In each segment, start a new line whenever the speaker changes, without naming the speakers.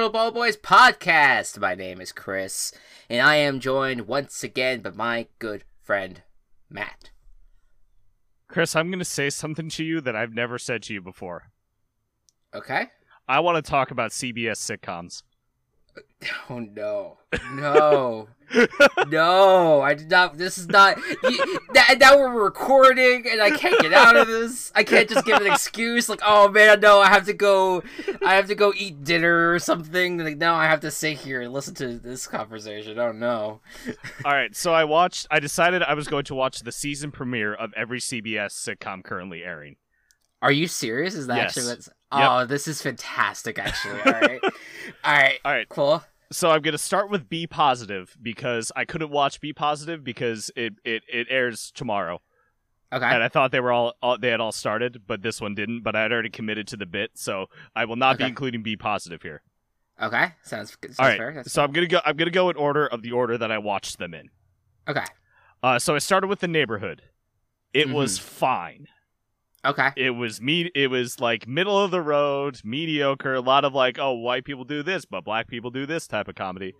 Virtual Ball Boys podcast. My name is Chris, and I am joined once again by my good friend Matt.
Chris, I'm going to say something to you that I've never said to you before.
Okay.
I want to talk about CBS sitcoms.
Oh no, no, no! I did not. This is not. You, that, now we're recording, and I can't get out of this. I can't just give an excuse like, "Oh man, no, I have to go. I have to go eat dinner or something." Like, no, I have to sit here and listen to this conversation. Oh no.
All right, so I watched. I decided I was going to watch the season premiere of every CBS sitcom currently airing.
Are you serious? Is that
Yes.
actually what's? Oh, this is fantastic. Actually, all right, all right,
All right,
cool.
so I'm going to start with Be Positive because I couldn't watch Be Positive because it it, it airs tomorrow,
Okay,
and I thought they were all, all they had all started, but this one didn't. But I had already committed to the bit, so I will not be including Be Positive here.
okay, sounds good. Sounds
All right,
fair.
So I'm gonna go. I'm gonna go in order of the order that I watched them in.
okay,
Uh, so I started with the neighborhood. It
Mhm.
was fine.
Okay,
It was me. It was like middle of the road, mediocre. A lot of like, oh, white people do this, but black people do this type of comedy.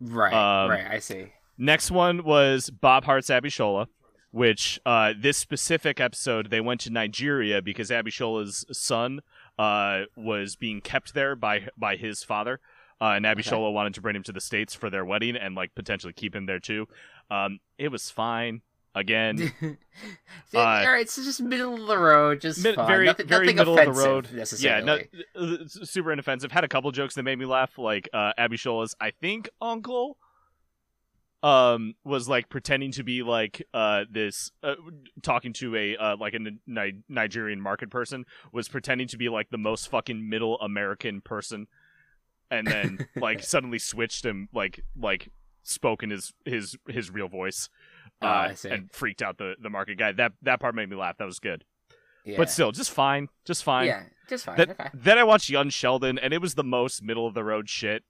right,
Um,
right. I see.
Next one was Bob Hearts Abishola, which uh, this specific episode they went to Nigeria because Abishola's son uh, was being kept there by by his father, uh, and Abishola wanted to bring him to the states for their wedding and like potentially keep him there too. Um, it was fine. Again,
all
uh,
right, it's just middle of the road, just
Mid- very
nothing,
very
nothing
middle of the road. Yeah, no, super inoffensive. Had a couple jokes that made me laugh, like uh, Abishola's, I think, uncle, um, was like pretending to be like uh this, uh, talking to a uh, like a Ni- Nigerian market person, was pretending to be like the most fucking middle American person, and then like suddenly switched and like like spoke in his his his real voice.
Oh,
Uh,
I see.
and freaked out the, the market guy. That that part made me laugh. That was good
yeah.
but still, just fine, just fine.
yeah, just fine.
Then,
okay.
then I watched Young Sheldon, and it was the most middle of the road shit.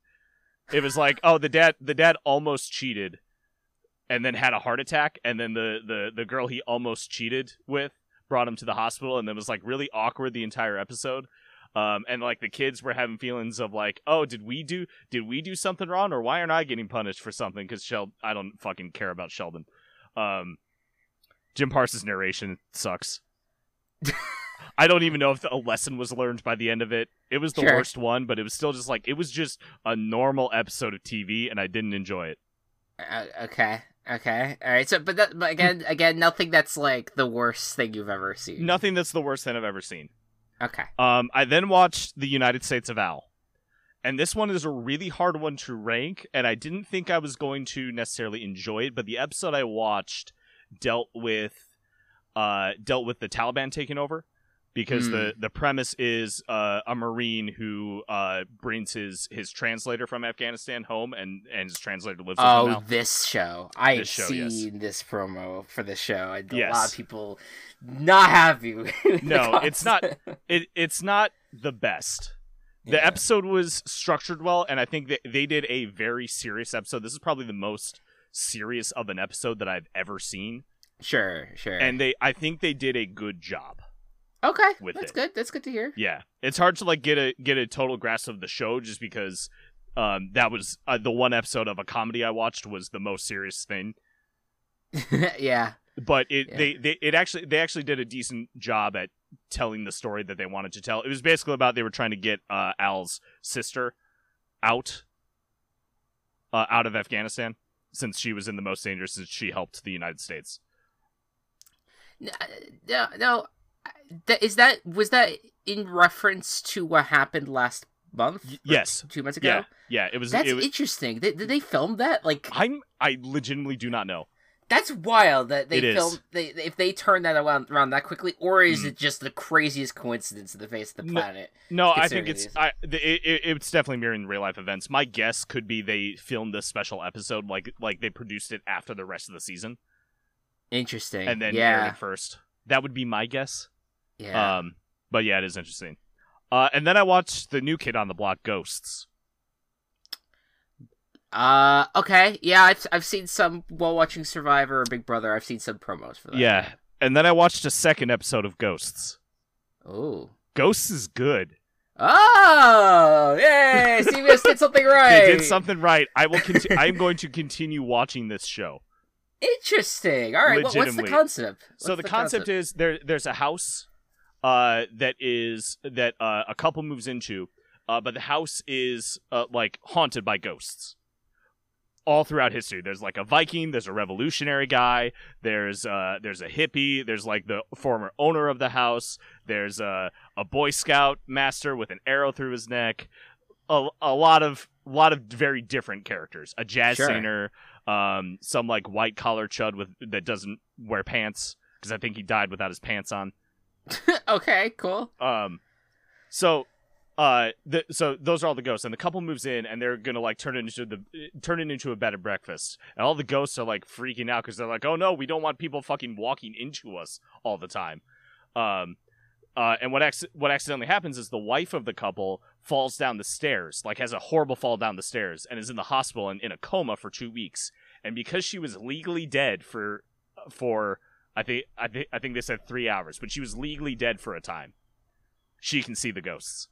It was like, oh, the dad, the dad almost cheated, and then had a heart attack, and then the the the girl he almost cheated with brought him to the hospital, and then was like really awkward the entire episode. Um, and like the kids were having feelings of like, oh, did we do did we do something wrong, or why aren't I getting punished for something? Because Sheldon, I don't fucking care about Sheldon. Um, Jim Parsons' narration sucks. I don't even know if a lesson was learned by the end of it. It was the
Sure.
worst one, but it was still just like it was just a normal episode of TV, and I didn't enjoy it.
Uh, okay. Okay. All right. So, but that, but again, again, nothing that's like the worst thing you've ever seen.
Nothing that's the worst thing I've ever seen.
Okay.
Um, I then watched The United States of Al, and this one is a really hard one to rank, and I didn't think I was going to necessarily enjoy it. But the episode I watched dealt with, uh, dealt with the Taliban taking over. Because the, the premise is uh, a marine who uh, brings his, his translator from Afghanistan home, and, and his translator lives with
Oh, this show. I've
This show,
seen
yes.
this promo for this show. and A lot of people not happy. with the
No, it's not- it it's not the best. The
Yeah.
episode was structured well, and I think that they did a very serious episode. This is probably the most serious of an episode that I've ever seen,
Sure, sure.
and they I think they did a good job.
okay,
with
that's
it.
good. That's good to hear.
Yeah, it's hard to like get a get a total grasp of the show just because um, that was uh, the one episode of a comedy I watched was the most serious thing.
yeah.
but it
Yeah.
they, they it actually they actually did a decent job at telling the story that they wanted to tell. It was basically about they were trying to get uh, Al's sister out uh, out of Afghanistan since she was in the most dangerous since she helped the United States.
No, no, no. That is that was that in reference to what happened last month?
Yes.
two months ago.
Yeah, yeah, it was.
That's
it was
interesting. Did, did they film that? Like
I'm I legitimately do not know.
That's wild that they filmed. They if they turn that around, around that quickly, or is it just the craziest coincidence in the face of the
Mm. No-
planet?
No, I think it's. I the- it, it, it's definitely mirroring real life events. My guess could be they filmed this special episode like like they produced it after the rest of the season
Interesting.
and then
yeah,
it first. That would be my guess.
yeah.
Um, but yeah, it is interesting. Uh, and then I watched the new kid on the block, Ghosts.
Uh, okay, yeah, I've I've seen some while watching Survivor or Big Brother. I've seen some promos for that.
Yeah, and then I watched a second episode of Ghosts.
Oh,
Ghosts is good.
Oh, yay! CBS did something right.
They did something right. I will. Conti- I am going to continue watching this show.
Interesting. All right. What's the concept?
so
What's
the, concept is there. There's a house uh, that is that uh, a couple moves into, uh, but the house is uh, like haunted by ghosts. All throughout history, there's like a Viking, there's a revolutionary guy, there's uh, there's a hippie, there's like the former owner of the house, there's a a Boy Scout master with an arrow through his neck, a, a lot of lot of very different characters, a jazz
Sure.
singer, um, some like white collar chud with that doesn't wear pants because I think he died without his pants on.
okay, cool.
Um, so, uh, the, so those are all the ghosts, and the couple moves in, and they're gonna like turn it into the turn it into a bed and breakfast, and all the ghosts are like freaking out because they're like, oh no, we don't want people fucking walking into us all the time. Um, uh, and what ac- what accidentally happens is the wife of the couple falls down the stairs, like has a horrible fall down the stairs, and is in the hospital and in a coma for two weeks. And because she was legally dead for for I think I think I think they said three hours, but she was legally dead for a time. She can see the ghosts.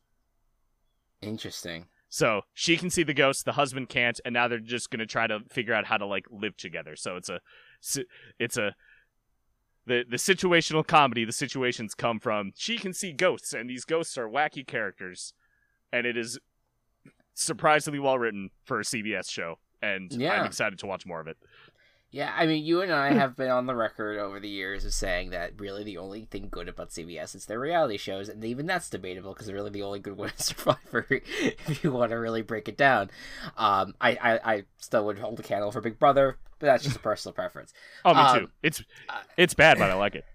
Interesting.
So she can see the ghosts, the husband can't, and now they're just gonna try to figure out how to like live together. So it's a, it's a, the the situational comedy. The situations come from she can see ghosts, and these ghosts are wacky characters, and it is surprisingly well written for a CBS show, and
Yeah.
I'm excited to watch more of it.
Yeah, I mean, you and I have been on the record over the years of saying that really the only thing good about CBS is their reality shows, and even that's debatable because really the only good one is Survivor if you want to really break it down. Um, I, I, I still would hold a candle for Big Brother, but that's just a personal preference.
Oh, me
Um,
too. It's
uh,
it's bad, but I like it.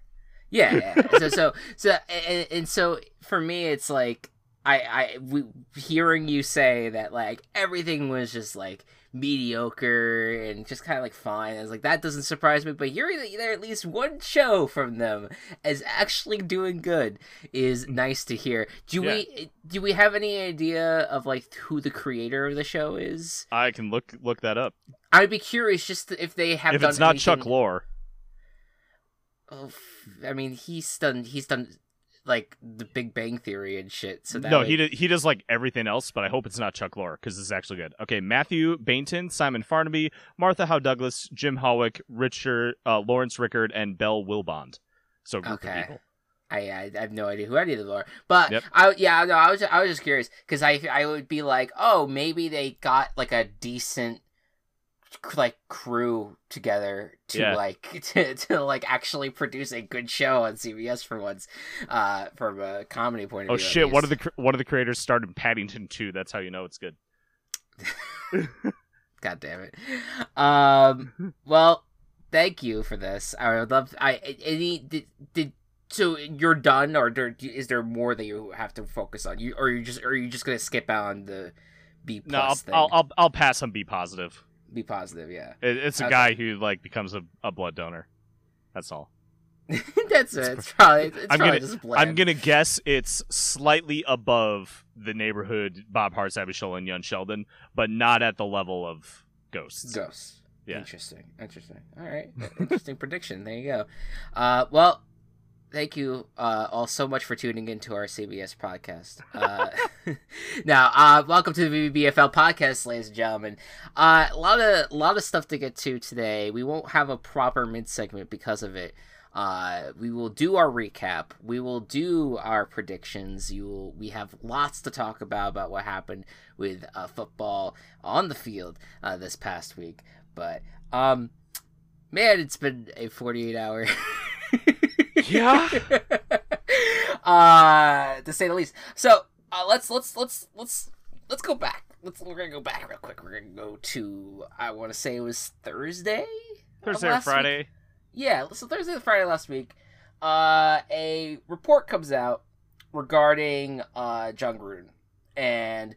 Yeah, yeah. so so so and, and so for me, it's like I I we, hearing you say that like everything was just like mediocre and just kind of like fine. I was like that doesn't surprise me, but hearing that there at least one show from them is actually doing good is mm-hmm. nice to hear. Do we eh, do we have any idea of like who the creator of the show is?
I can look look that up.
I'd be curious just if they have
if it's not Chuck
anything-
Lorre,
Oh, I mean, he's done. He's done like the Big Bang Theory and shit. So that
no,
would-
he he does like everything else, but I hope it's not Chuck Lorre because it's actually good. Okay, Mathew Baynton, Simon Farnaby, Martha Howe Douglas, Jim Howick, Richard uh, Laurence Rickard, and Ben Willbond. So
Okay.
people.
I, I I have no idea who any of them are, but
Yep.
I yeah no I was I was just curious because I I would be like oh maybe they got like a decent like crew together to
Yeah.
like to, to like actually produce a good show on CBS for once uh from a comedy point of
Oh
view. at
shit! One of the one of the creators started Paddington 2. That's how you know it's good.
God damn it. Um. Well, thank you for this. I would love. I any did did. So you're done, or there, is there more that you have to focus on? You or you just or are you just gonna skip out on the B plus
No, I'll,
thing?
I'll I'll I'll pass on B positive.
Be positive, yeah.
It, it's a
Okay.
guy who like becomes a, a blood donor. That's all.
That's it. It's probably it's
I'm
probably
gonna-. I'm gonna guess it's slightly above the neighborhood Bob Hart, Abishola, and Young Sheldon, but not at the level of Ghosts.
Ghosts.
Yeah.
Interesting. Interesting. All right. Interesting prediction. There you go. Uh, well, thank you uh, all so much for tuning into our CBS podcast. Uh, now, uh, welcome to the BBFL podcast, ladies and gentlemen. Uh, a lot of lot of stuff to get to today. We won't have a proper mid segment because of it. Uh, we will do our recap. We will do our predictions. You will. We have lots to talk about about what happened with uh, football on the field uh, this past week. But um, man, it's been a forty-eight hour.
Yeah.
uh, to say the least. So uh, let's let's let's let's let's go back. Let's we're gonna go back real quick. We're gonna go to I want to say it was Thursday.
Thursday or
last week?
Friday.
Yeah, so Thursday or Friday last week, uh, a report comes out regarding uh, Jon Gruden. And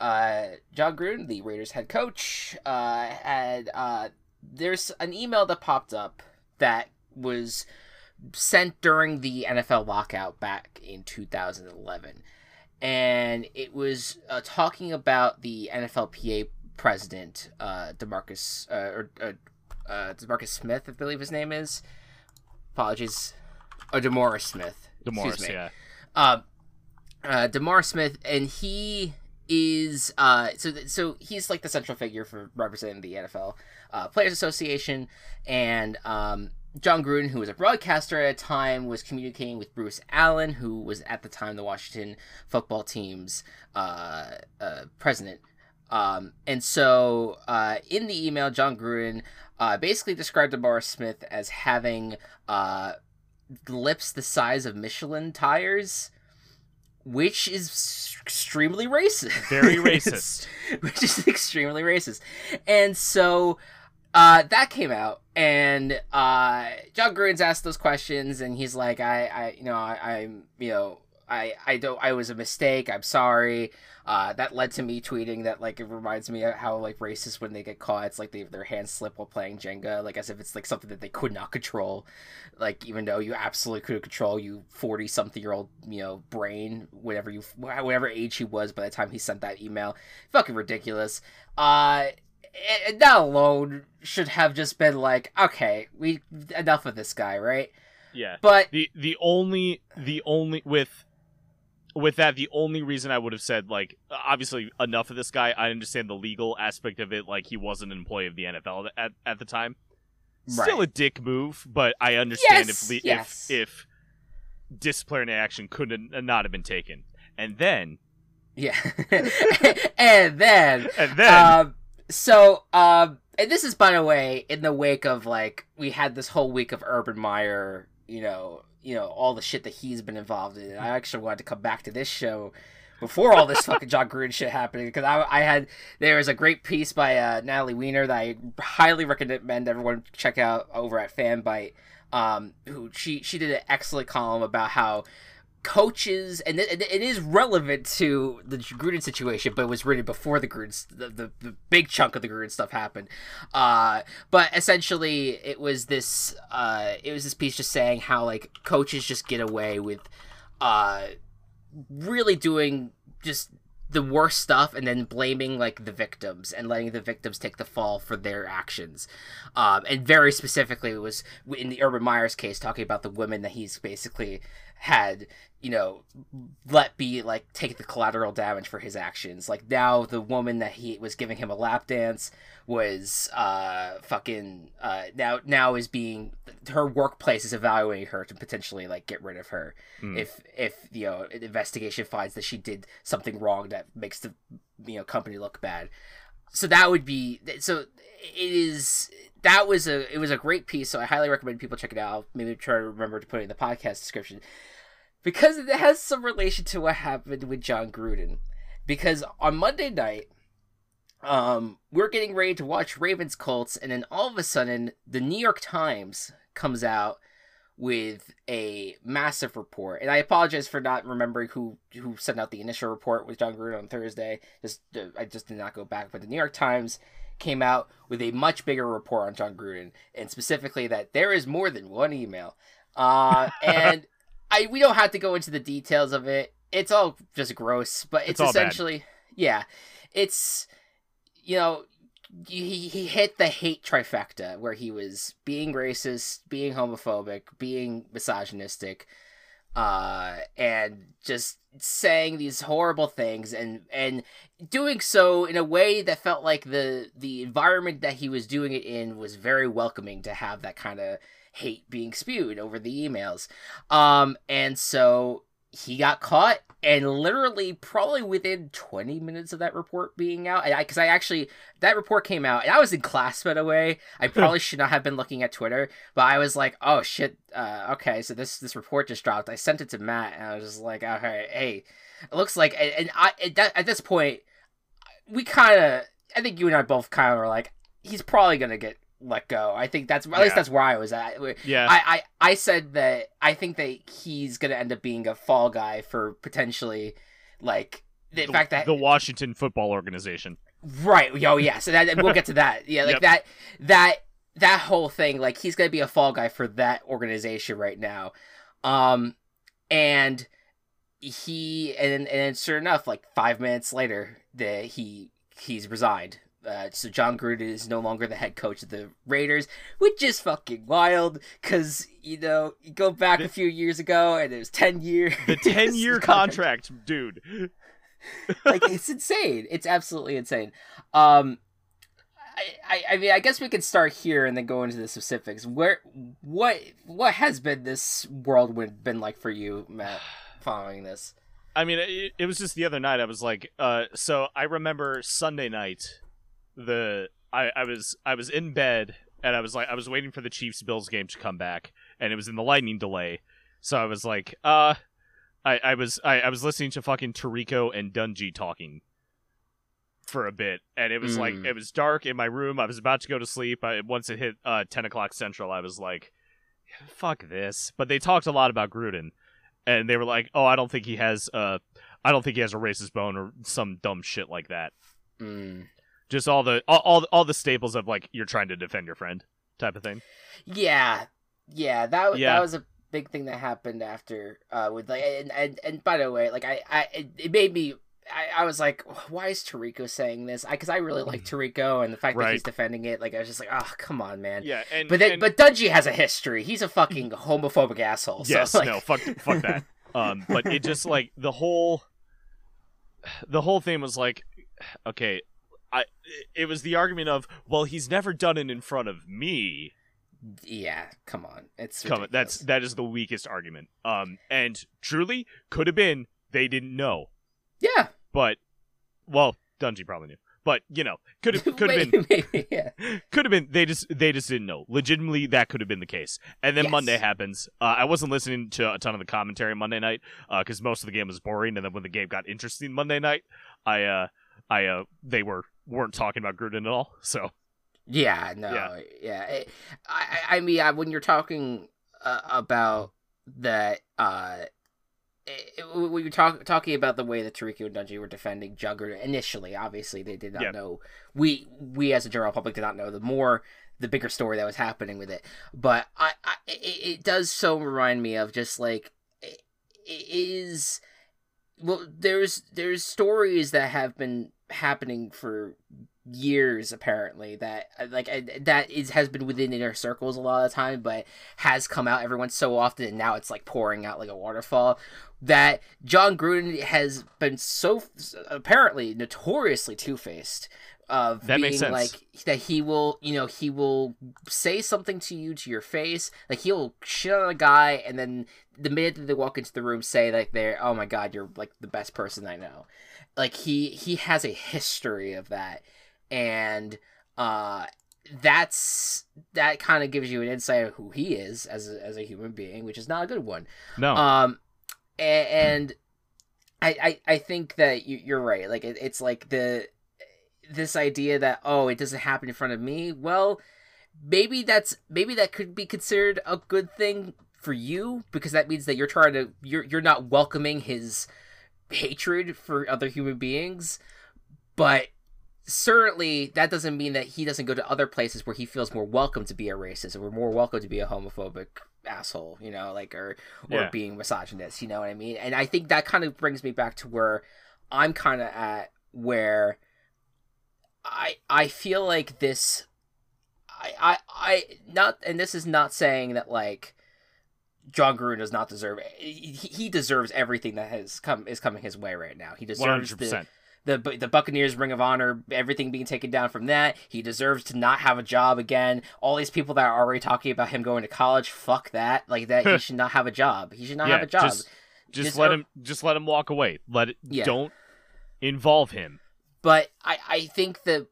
uh, Jon Gruden, the Raiders head coach, uh, had uh, there's an email that popped up that was sent during the NFL lockout back in 2011. And it was uh, talking about the NFLPA president, uh, Demarcus, uh, or uh, uh, Demarcus Smith, I believe his name is. Apologies. Oh, DeMaurice Smith. Me.
yeah.
Um, uh, Demar Smith, and he is uh, so so he's like the central figure for representing the NFL uh, Players Association, and um, Jon Gruden, who was a broadcaster at a time, was communicating with Bruce Allen, who was at the time the Washington football team's uh, uh, president. Um, and so uh, in the email, Jon Gruden uh, basically described Demar Smith as having uh, lips the size of Michelin tires, which is extremely racist.
Very racist.
which is extremely racist. And so uh, that came out, and uh, Jon Gruden's asked those questions, and he's like, I, I you know, I, I'm, you know, I, I don't, I was a mistake. I'm sorry. Uh, that led to me tweeting that like it reminds me of how like racist when they get caught, it's like they their hands slip while playing Jenga, like as if it's like something that they could not control, like even though you absolutely could control you forty something year old you know brain, whatever you whatever age he was by the time he sent that email, fucking ridiculous. Uh, that alone should have just been like, okay, we enough of this guy, right?
Yeah.
But
the the only the only with with that the only reason I would have said like obviously enough of this guy. I understand the legal aspect of it, like he wasn't an employee of the NFL at at the time. Still a dick move, but I understand
Yes,
if le-
yes.
if if disciplinary action could have not have been taken. And then
yeah, and then
and then
um, so um, and this is by the way in the wake of like we had this whole week of Urban Meyer, you know, you know all the shit that he's been involved in. I actually wanted to come back to this show before all this fucking Jon Gruden shit happening because I, I had there was a great piece by uh, Natalie Weiner that I highly recommend everyone check out over at Fanbyte. Um, who she she did an excellent column about how coaches and it, it is relevant to the Gruden situation, but it was written before the Gruden the, the, the big chunk of the Gruden stuff happened. Uh, but essentially, it was this uh, it was this piece just saying how like coaches just get away with uh, really doing just the worst stuff and then blaming like the victims and letting the victims take the fall for their actions um, and very specifically it was in the urban meyer's case talking about the women that he's basically had you know let be like take the collateral damage for his actions. Like now the woman that he was giving him a lap dance was uh fucking uh now now is being her workplace is evaluating her to potentially like get rid of her.
Hmm.
if if you know an investigation finds that she did something wrong that makes the you know company look bad. So that would be so it is that was a it was a great piece so i highly recommend people check it out. Maybe try to remember to put it in the podcast description because it has some relation to what happened with jon gruden. Because on monday night um we're getting ready to watch ravens colts and then all of a sudden the new york times comes out with a massive report, and I apologize for not remembering who who sent out the initial report with Jon Gruden on Thursday. Just uh, I just did not go back, but the New York Times came out with a much bigger report on Jon Gruden, and specifically that there is more than one email, uh, and I we don't have to go into the details of it. It's all just gross, but it's,
It's all bad.
essentially yeah, it's you know he he hit the hate trifecta where he was being racist, being homophobic, being misogynistic, uh, and just saying these horrible things and and doing so in a way that felt like the the environment that he was doing it in was very welcoming to have that kind of hate being spewed over the emails. Um, and so he got caught and literally probably within 20 minutes of that report being out I because I, actually that report came out and i was in class by the way. I probably should not have been looking at twitter but i was like oh shit uh, okay so this this report just dropped. I sent it to matt and i was just like okay hey it looks like and, and i at, that, at this point we kind of i think you and i both kind of were like he's probably gonna get let go. I think that's at least that's where i was at.
Yeah,
I, I I said that I think that he's gonna end up being a fall guy for potentially like the
the,
fact that
the Washington Football Organization.
right. Oh yeah. So that we'll get to that. Yeah like
Yep.
that that that whole thing like he's gonna be a fall guy for that organization right now. Um and he and and sure enough like five minutes later that he he's resigned uh, so Jon Gruden is no longer the head coach of the Raiders, which is fucking wild. Because you know, you go back a few years ago, and it was ten years.
The ten year contract, dude.
like it's insane. It's absolutely insane. Um, I, I, I mean, I guess we could start here and then go into the specifics. Where, what, what has been this whirlwind been like for you, Matt, following this?
I mean, it, it was just the other night. I was like, uh, so I remember Sunday night the I, I was I was in bed and I was like I was waiting for the Chiefs Bills game to come back and it was in the lightning delay. So I was like, uh I, I was I, I was listening to fucking Tirico and Dungy talking for a bit and it was mm. like hmm. it was dark in my room. I was about to go to sleep. I once it hit uh ten o'clock central, I was like, fuck this. But they talked a lot about Gruden and they were like, Oh, I don't think he has uh I don't think he has a racist bone or some dumb shit like that.
Mm
just all the all, all all the staples of like you're trying to defend your friend type of thing.
Yeah, yeah, that yeah. that was a big thing that happened after uh with like and and, and by the way, like I I it made me. I, I was like, why is Tirico saying this? Because I, I, really like mm. Tirico, and the fact right. that he's defending it, like I was just like, oh, come on, man.
Yeah, and
but then, and... but Dungy has a history. He's a fucking homophobic asshole.
Yes,
so, like...
no, fuck, fuck that. Um, but it just like the whole, the whole thing was like, okay, I it was the argument of well he's never done it in front of me.
Yeah, come on, it's
come on, that's that is the weakest argument. Um, and truly could have been they didn't know.
Yeah,
but well, Dungy probably knew. But you know, could have could have been maybe, yeah. could have been they just they just didn't know. Legitimately, that could have been the case. And then yes. Monday happens. Uh, I wasn't listening to a ton of the commentary Monday night because uh, most of the game was boring. And then when the game got interesting Monday night, I uh I uh they were weren't talking about Gruden at all. So
yeah, no, yeah. yeah. It, I, I mean, I, when you're talking uh, about that, uh, it, when you're talk, talking about the way that Tirico and Dungy were defending Jugger initially, obviously they did not yeah. know. We we as a general public did not know the more the bigger story that was happening with it. But I, I it, it does so remind me of just like it is well there's there's stories that have been happening for years apparently that uh, like that is has been within inner circles a lot of the time but has come out every once so often and now it's like pouring out like a waterfall that Jon Gruden has been so apparently notoriously two-faced of that being like that he will you know he will say something to you to your face like he'll shit on a guy and then the minute that they walk into the room say like they're oh my god you're like the best person i know like he he has a history of that. And uh that's that kind of gives you an insight of who he is as a, as a human being which is not a good one.
No.
Um and, and I, I i think that you, you're right. Like it, it's like the this idea that oh it doesn't happen in front of me. Well maybe that's maybe that could be considered a good thing for you because that means that you're trying to you're you're not welcoming his hatred for other human beings, but certainly that doesn't mean that he doesn't go to other places where he feels more welcome to be a racist or more welcome to be a homophobic asshole, you know, like or or yeah. being misogynist, you know what I mean? And I think that kind of brings me back to where I'm kind of at where I I feel like this I I I not and this is not saying that like Jon Gruden does not deserve. He, he deserves everything that has come is coming his way right now. He deserves 100%. the the the Buccaneers Ring of Honor, everything being taken down from that. He deserves to not have a job again. All these people that are already talking about him going to college, fuck that. Like that, he should not have a job. He should not yeah, have a job.
Just, just, just let er him. Just let him walk away. Let it. Yeah. Don't involve him.
But I I think that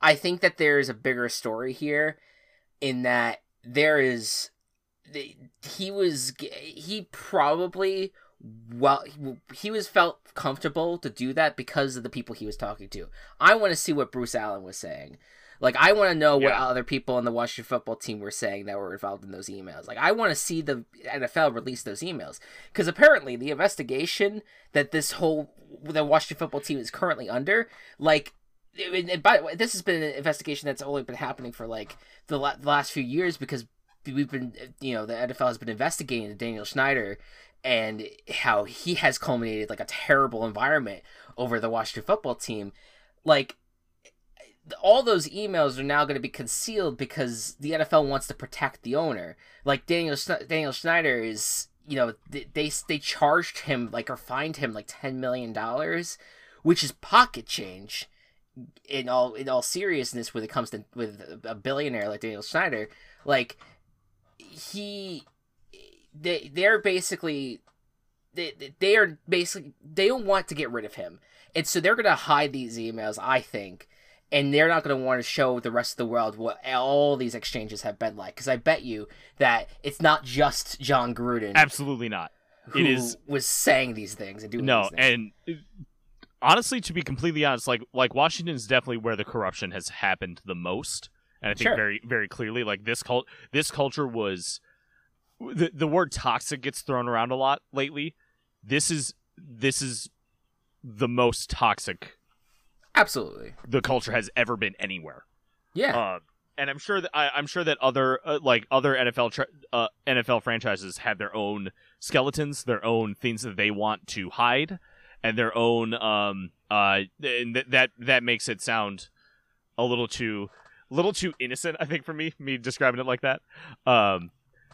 I think that there is a bigger story here, in that there is he was he probably well he was felt comfortable to do that because of the people he was talking to. I want to see what Bruce Allen was saying. Like I want to know yeah. what other people on the Washington football team were saying that were involved in those emails. Like I want to see the NFL release those emails because apparently the investigation that this whole the Washington football team is currently under, like and by the way, this has been an investigation that's only been happening for like the, la- the last few years because we've been you know the NFL has been investigating Daniel Snyder and how he has culminated like a terrible environment over the Washington football team. Like all those emails are now going to be concealed because the NFL wants to protect the owner. Like Daniel Daniel Snyder is, you know, they, they charged him like or fined him like ten million dollars, which is pocket change. In all in all seriousness, when it comes to with a billionaire like Daniel Snyder like he, they they're basically they they are basically they don't want to get rid of him, and so they're gonna hide these emails. I think. And they're not going to want to show the rest of the world what all these exchanges have been like. Because i bet you that it's not just jon gruden
absolutely not.
It is was saying these things and doing
no
and
honestly to be completely honest like like washington is definitely where the corruption has happened the most and i think
Sure.
very very clearly like this cult this culture was the, the word toxic gets thrown around a lot lately. This is this is the most toxic
absolutely.
the culture has ever been anywhere.
Yeah.
Uh, and I'm sure that I, I'm sure that other uh, like other NFL tra- uh, NFL franchises have their own skeletons, their own things that they want to hide, and their own um uh and th- that that makes it sound a little too little too innocent. I think for me, me describing it like that. Um,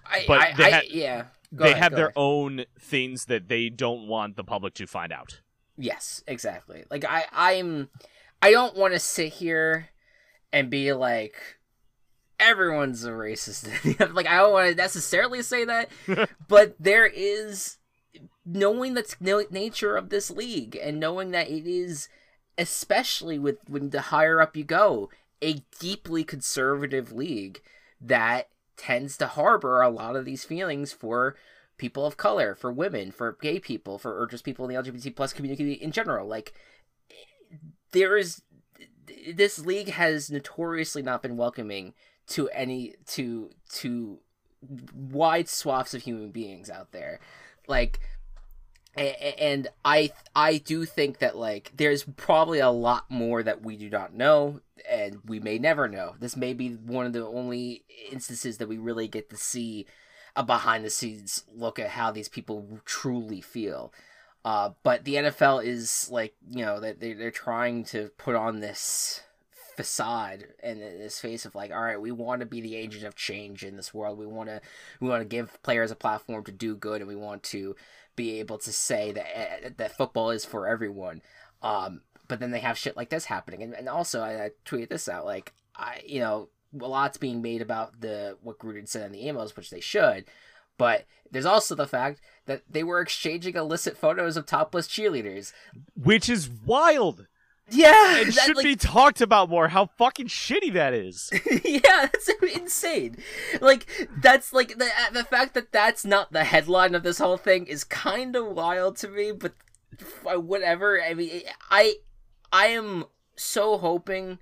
I,
but
I,
they
I, yeah Go
they
ahead,
have their
ahead.
own things that they don't want the public to find out.
yes exactly like i i'm i don't want to sit here and be like everyone's a racist like i don't want to necessarily say that but there is knowing the t- nature of this league and knowing that it is especially with when the higher up you go a deeply conservative league that tends to harbor a lot of these feelings for people of color for women for gay people for or just people in the lgbt plus community in general. Like there is this league has notoriously not been welcoming to any to to wide swaths of human beings out there. Like and i i do think that like there's probably a lot more that we do not know and we may never know this may be one of the only instances that we really get to see a behind the scenes look at how these people truly feel uh, but the NFL is like, you know, that they, they're trying to put on this facade and this face of like, all right, we want to be the agent of change in this world. We want to, we want to give players a platform to do good, and we want to be able to say that eh, that football is for everyone. Um, but then they have shit like this happening, and, and also I, I tweeted this out, like I, you know, a lot's being made about the what Gruden said in the emails, which they should. But there's also the fact that they were exchanging illicit photos of topless cheerleaders.
Which is wild.
Yeah,
It
that,
should
like-
be talked about more. How fucking shitty that is.
yeah, that's insane. Like that's like the uh, the fact that that's not the headline of this whole thing is kind of wild to me. But whatever. I mean, I I am so hoping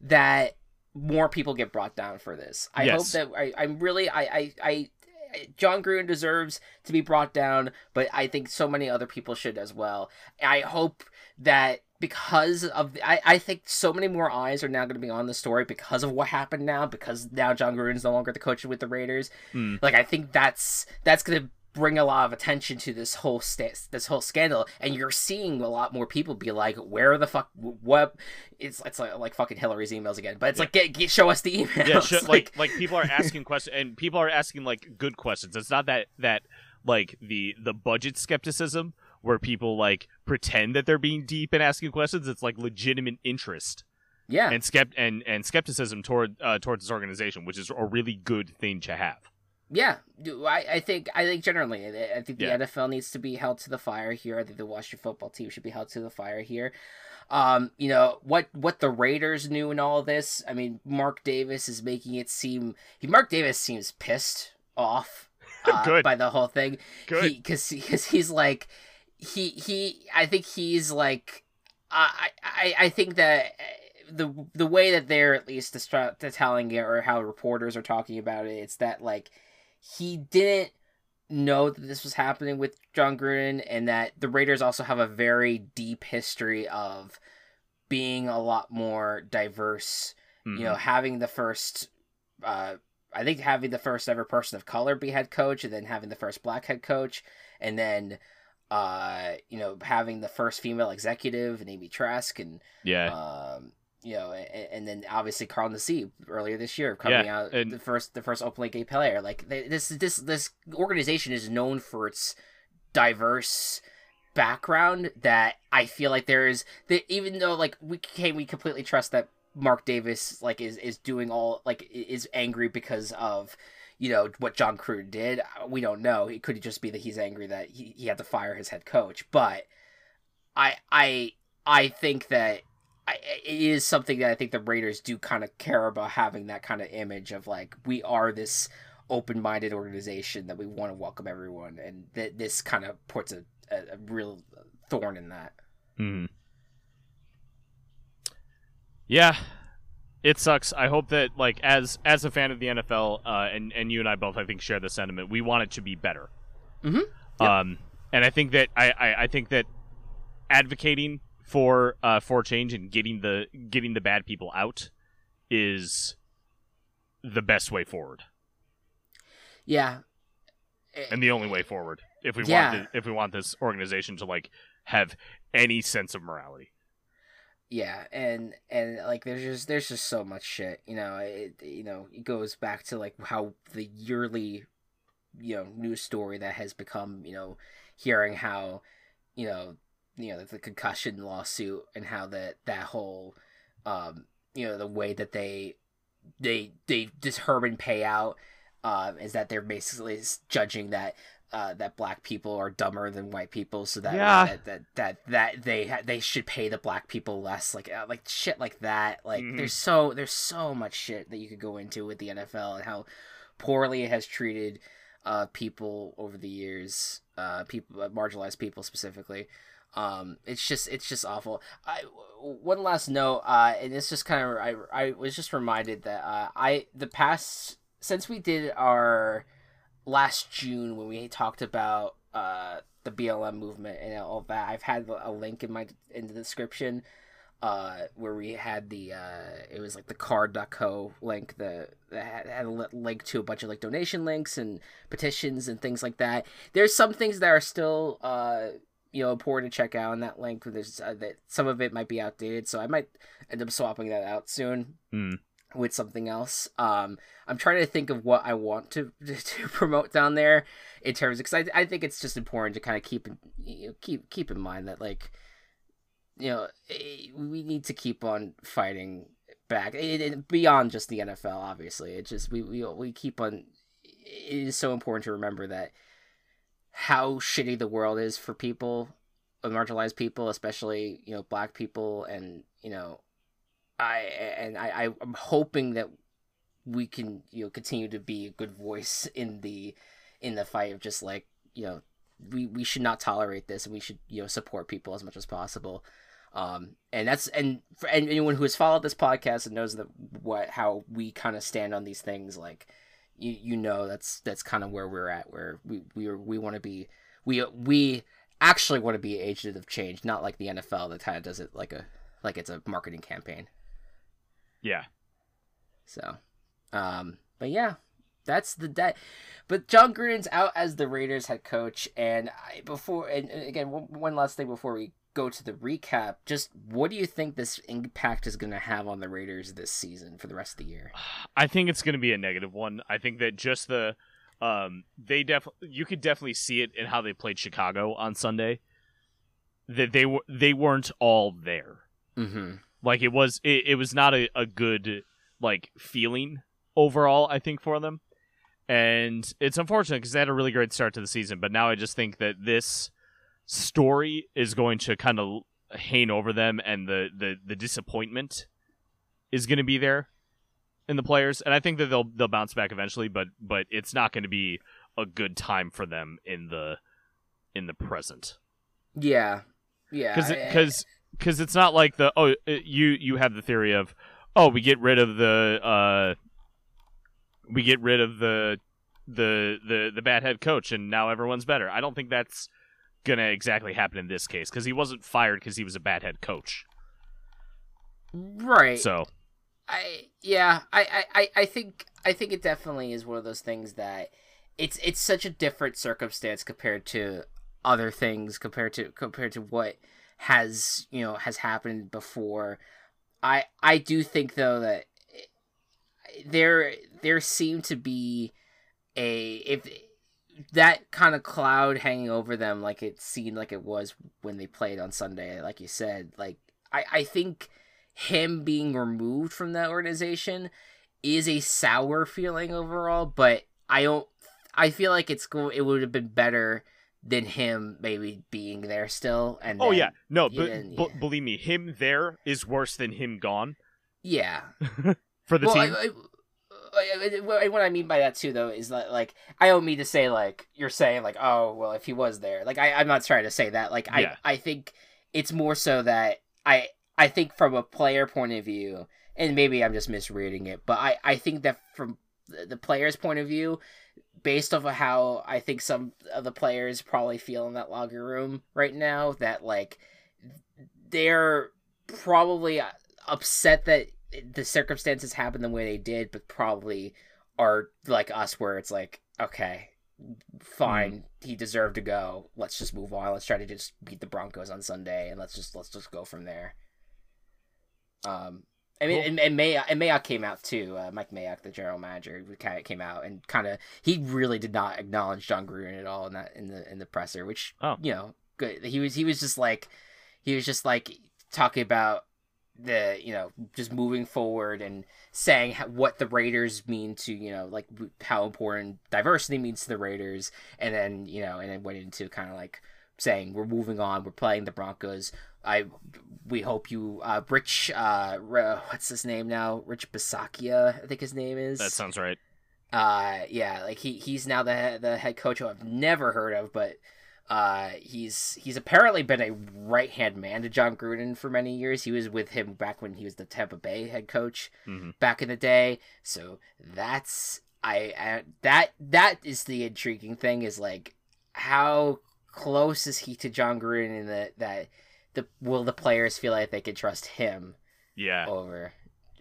that more people get brought down for this. I
Yes.
hope that I I'm really I I. I Jon Gruden deserves to be brought down, but I think so many other people should as well. I hope that because of I, I think so many more eyes are now going to be on the story because of what happened now because now Jon Gruden's no longer the coach with the Raiders.
Hmm.
Like I think that's that's going to bring a lot of attention to this whole sta- this whole scandal and you're seeing a lot more people be like where the fuck what it's it's like, like fucking Hillary's emails again but it's like get, get show us the emails
yeah, sh- like like people are asking questions, and people are asking like good questions. It's not that that like the the budget skepticism where people like pretend that they're being deep and asking questions. It's like legitimate interest
yeah
and skept and and skepticism toward uh, towards this organization, which is a really good thing to have.
Yeah, I, I think I think generally I think the
Yeah.
NFL needs to be held to the fire here. I think the Washington football team should be held to the fire here. Um, you know what what the Raiders knew in all this. I mean, Mark Davis is making it seem. He, Mark Davis seems pissed off uh,
Good.
by the whole thing.
Good.
because because he's like he he. I think he's like I I I think that. uh, The the way that they're at least distru- telling it, or how reporters are talking about it, it's that like he didn't know that this was happening with Jon Gruden and that the Raiders also have a very deep history of being a lot more diverse,
Mhm.
you know, having the first uh I think having the first ever person of color be head coach and then having the first black head coach and then uh you know having the first female executive and Amy Trask and
yeah,
um you know, and, and then obviously Carl Nassib earlier this year coming
Yeah,
out
and-
the first the first openly gay player. Like they, this this this organization is known for its diverse background that I feel like there is that even though like we can we completely trust that Mark Davis like is is doing all like is angry because of you know what Jon Gruden did. We don't know. It could just be that he's angry that he, he had to fire his head coach. But I I I think that I, it is something that I think the Raiders do kind of care about having that kind of image of like we are this open-minded organization that we want to welcome everyone, and that this kind of puts a, a, a real thorn in that.
Mhm. Yeah, it sucks. I hope that like as as a fan of the NFL, uh, and and you and I both I think share the sentiment. We want it to be better.
Mhm. Yep.
Um, and I think that I, I I think that advocating for uh for change and getting the getting the bad people out is the best way forward
Yeah.
and the only way forward if we
Yeah.
want the, if we want this organization to like have any sense of morality.
Yeah and and like there's just there's just so much shit you know it you know it goes back to like how the yearly you know news story that has become you know hearing how you know you know the concussion lawsuit and how that that whole um you know the way that they they they determine payout um is that they're basically judging that uh, that black people are dumber than white people, so that
Yeah.
that, that that that they ha- they should pay the black people less, like uh, like shit like that. Like
Mhm.
there's so there's so much shit that you could go into with the NFL and how poorly it has treated uh, people over the years, uh, people uh, marginalized people specifically. Um, it's just it's just awful. I one last note, uh, and it's just kind of I I was just reminded that uh, I the past since we did our last June when we talked about uh the BLM movement and all that, I've had a link in my in the description uh where we had the uh it was like the carrd.co link that had, a link to a bunch of like donation links and petitions and things like that. There's some things that are still uh you know important to check out on that link. There's uh, that some of it might be outdated so i might end up swapping that out soon.
Hmm.
With something else. Um i'm trying to think of what i want to to promote down there in terms because I, I think it's just important to kind of keep you know, keep keep in mind that like you know eh, we need to keep on fighting back it, it- beyond just the NFL obviously. It just we, we we keep on it is so important to remember that how shitty the world is for people marginalized people especially you know black people and you know I and I I'm hoping that we can you know continue to be a good voice in the in the fight of just like you know we we should not tolerate this and we should you know support people as much as possible. Um and that's and for anyone who has followed this podcast and knows that what how we kind of stand on these things like you you know that's that's kind of where we're at where we we we want to be we we actually want to be agent of change not like the NFL that kind of does it like a like it's a marketing campaign
Yeah.
so, um, but yeah, that's the that. But Jon Gruden's out as the Raiders head coach, and I, before and and again, one, one last thing before we go to the recap, just what do you think this impact is going to have on the Raiders this season for the rest of the year?
I think it's going to be a negative one. I think that just the um they def you could definitely see it in how they played Chicago on Sunday. That they were they weren't all there.
Mm-hmm.
Like it was it, it was not a, a good like feeling overall, I think, for them. And it's unfortunate because they had a really great start to the season, but now I just think that this story is going to kind of hang over them and the, the, the disappointment is going to be there in the players. And I think that they'll they'll bounce back eventually, but but it's not going to be a good time for them in the in the present
Yeah, yeah,
because because it's not like the oh uh, you you have the theory of oh we get rid of the uh we get rid of the the the the bad head coach and now everyone's better. I don't think that's gonna exactly happen in this case because he wasn't fired because he was a bad head coach.
right.
So
I yeah, I, I, I- I think I think it definitely is one of those things that it's it's such a different circumstance compared to other things compared to compared to what has you know has happened before. I I do think though that there there seemed to be a if that kind of cloud hanging over them like it seemed like it was when they played on Sunday like you said like I I think him being removed from that organization is a sour feeling overall but I don't I feel like it's go it would have been better than him maybe being there still and
Oh yeah, no, but b-
yeah.
believe me, him there is worse than him gone
yeah
for the
well,
team.
I, I, I- what I mean by that too, though, is that like I don't mean to say like you're saying like oh well if he was there like I I'm not trying to say that like I
Yeah.
I think it's more so that I I think from a player point of view and maybe I'm just misreading it but I I think that from the the player's point of view based off of how I think some of the players probably feel in that locker room right now that like they're probably upset that the circumstances happened the way they did, but probably are like us where it's like, okay, fine, he deserved to go. Let's just move on. Let's try to just beat the Broncos on Sunday and let's just let's just go from there. Um I mean,
Cool.
and, and Mayock, and Mayock came out too. Uh, Mike Mayock, the general manager, kind of came out and kind of he really did not acknowledge Jon Gruden at all in that in the in the presser, which
Oh.
you know, good. He was he was just like he was just like talking about the you know just moving forward and saying what the Raiders mean to you know like how important diversity means to the Raiders, and then you know and then went into kind of like saying we're moving on, we're playing the Broncos. I we hope you uh Rich uh what's his name now? Rich Bisaccia I think his name is.
That sounds right.
uh yeah like he he's now the the head coach who I've never heard of but uh he's he's apparently been a right hand man to Jon Gruden for many years. He was with him back when he was the Tampa Bay head coach
hmm
back in the day. So that's I, I that that is the intriguing thing is like how close is he to Jon Gruden and that that the will the players feel like they can trust him
Yeah.
over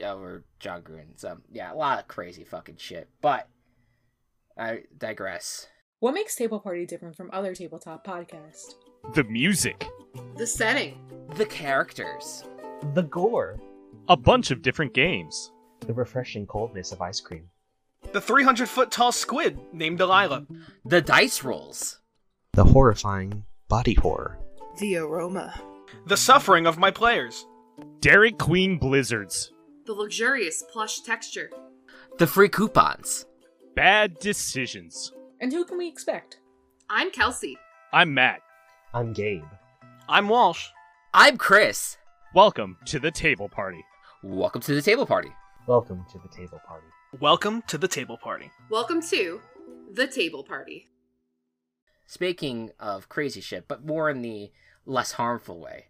over Jon Gruden. So yeah, a lot of crazy fucking shit. But I digress.
What makes Table Party different from other tabletop podcasts?
The music,
The setting.
The characters.
The gore.
a bunch of different games.
The refreshing coldness of ice cream.
The 300 foot tall squid named Delilah.
The dice rolls.
The horrifying body horror.
The aroma.
The suffering of my players.
Dairy Queen Blizzards,
The luxurious plush texture.
The free coupons.
bad decisions.
And who can we expect?
I'm Kelsey.
I'm Matt.
I'm Gabe.
I'm Walsh.
I'm Chris.
Welcome to the table party.
Welcome to the table party.
Welcome to the table party.
Welcome to the table party.
Welcome to The Table Party.
Speaking of crazy shit, but more in the less harmful way.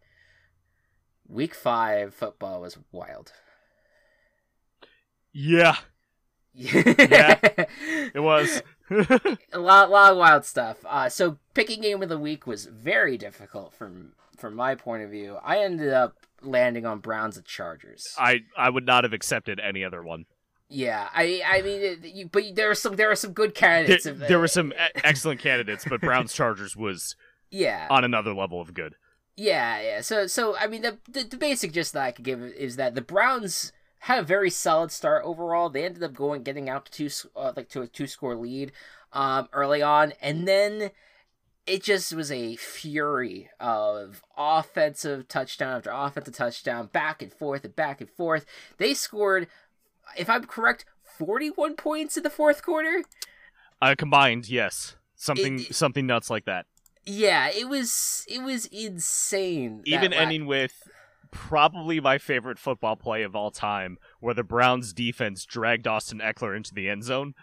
Week five football was wild.
Yeah,
yeah.
it was.
a lot, lot of wild stuff. Uh, so picking game of the week was very difficult from from my point of view. I ended up landing on Browns and Chargers.
I I would not have accepted any other one.
Yeah, I I mean, it, you, but there are some there are some good candidates. of-
there were some excellent candidates, but Browns Chargers was
yeah,
on another level of good.
yeah, yeah. So so I mean, the, the the basic gist that I could give is that the Browns had a very solid start overall. They ended up going getting out to two uh, like to a two score lead um, early on, and then it just was a fury of offensive touchdown after offensive touchdown, back and forth and back and forth. They scored, if I'm correct, 41 points in the fourth quarter.
Uh, combined, yes, something
It-
something nuts like that.
Yeah, it was it was insane.
Even
la-
ending with probably my favorite football play of all time, where the Browns defense dragged Austin Ekeler into the end zone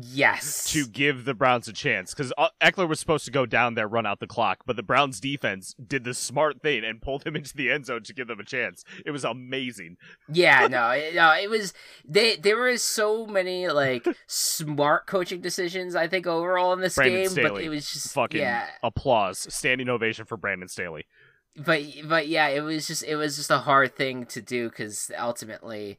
yes
to give the Browns a chance. Because Ekeler was supposed to go down there, run out the clock, but the Browns defense did the smart thing and pulled him into the end zone to give them a chance. It was amazing.
Yeah, no, it, no, it was they. There was so many like smart coaching decisions. I think overall in this
Brandon
game, but it was just
Fucking
yeah.
applause, standing ovation for Brandon Staley.
But but yeah, it was just it was just a hard thing to do because ultimately,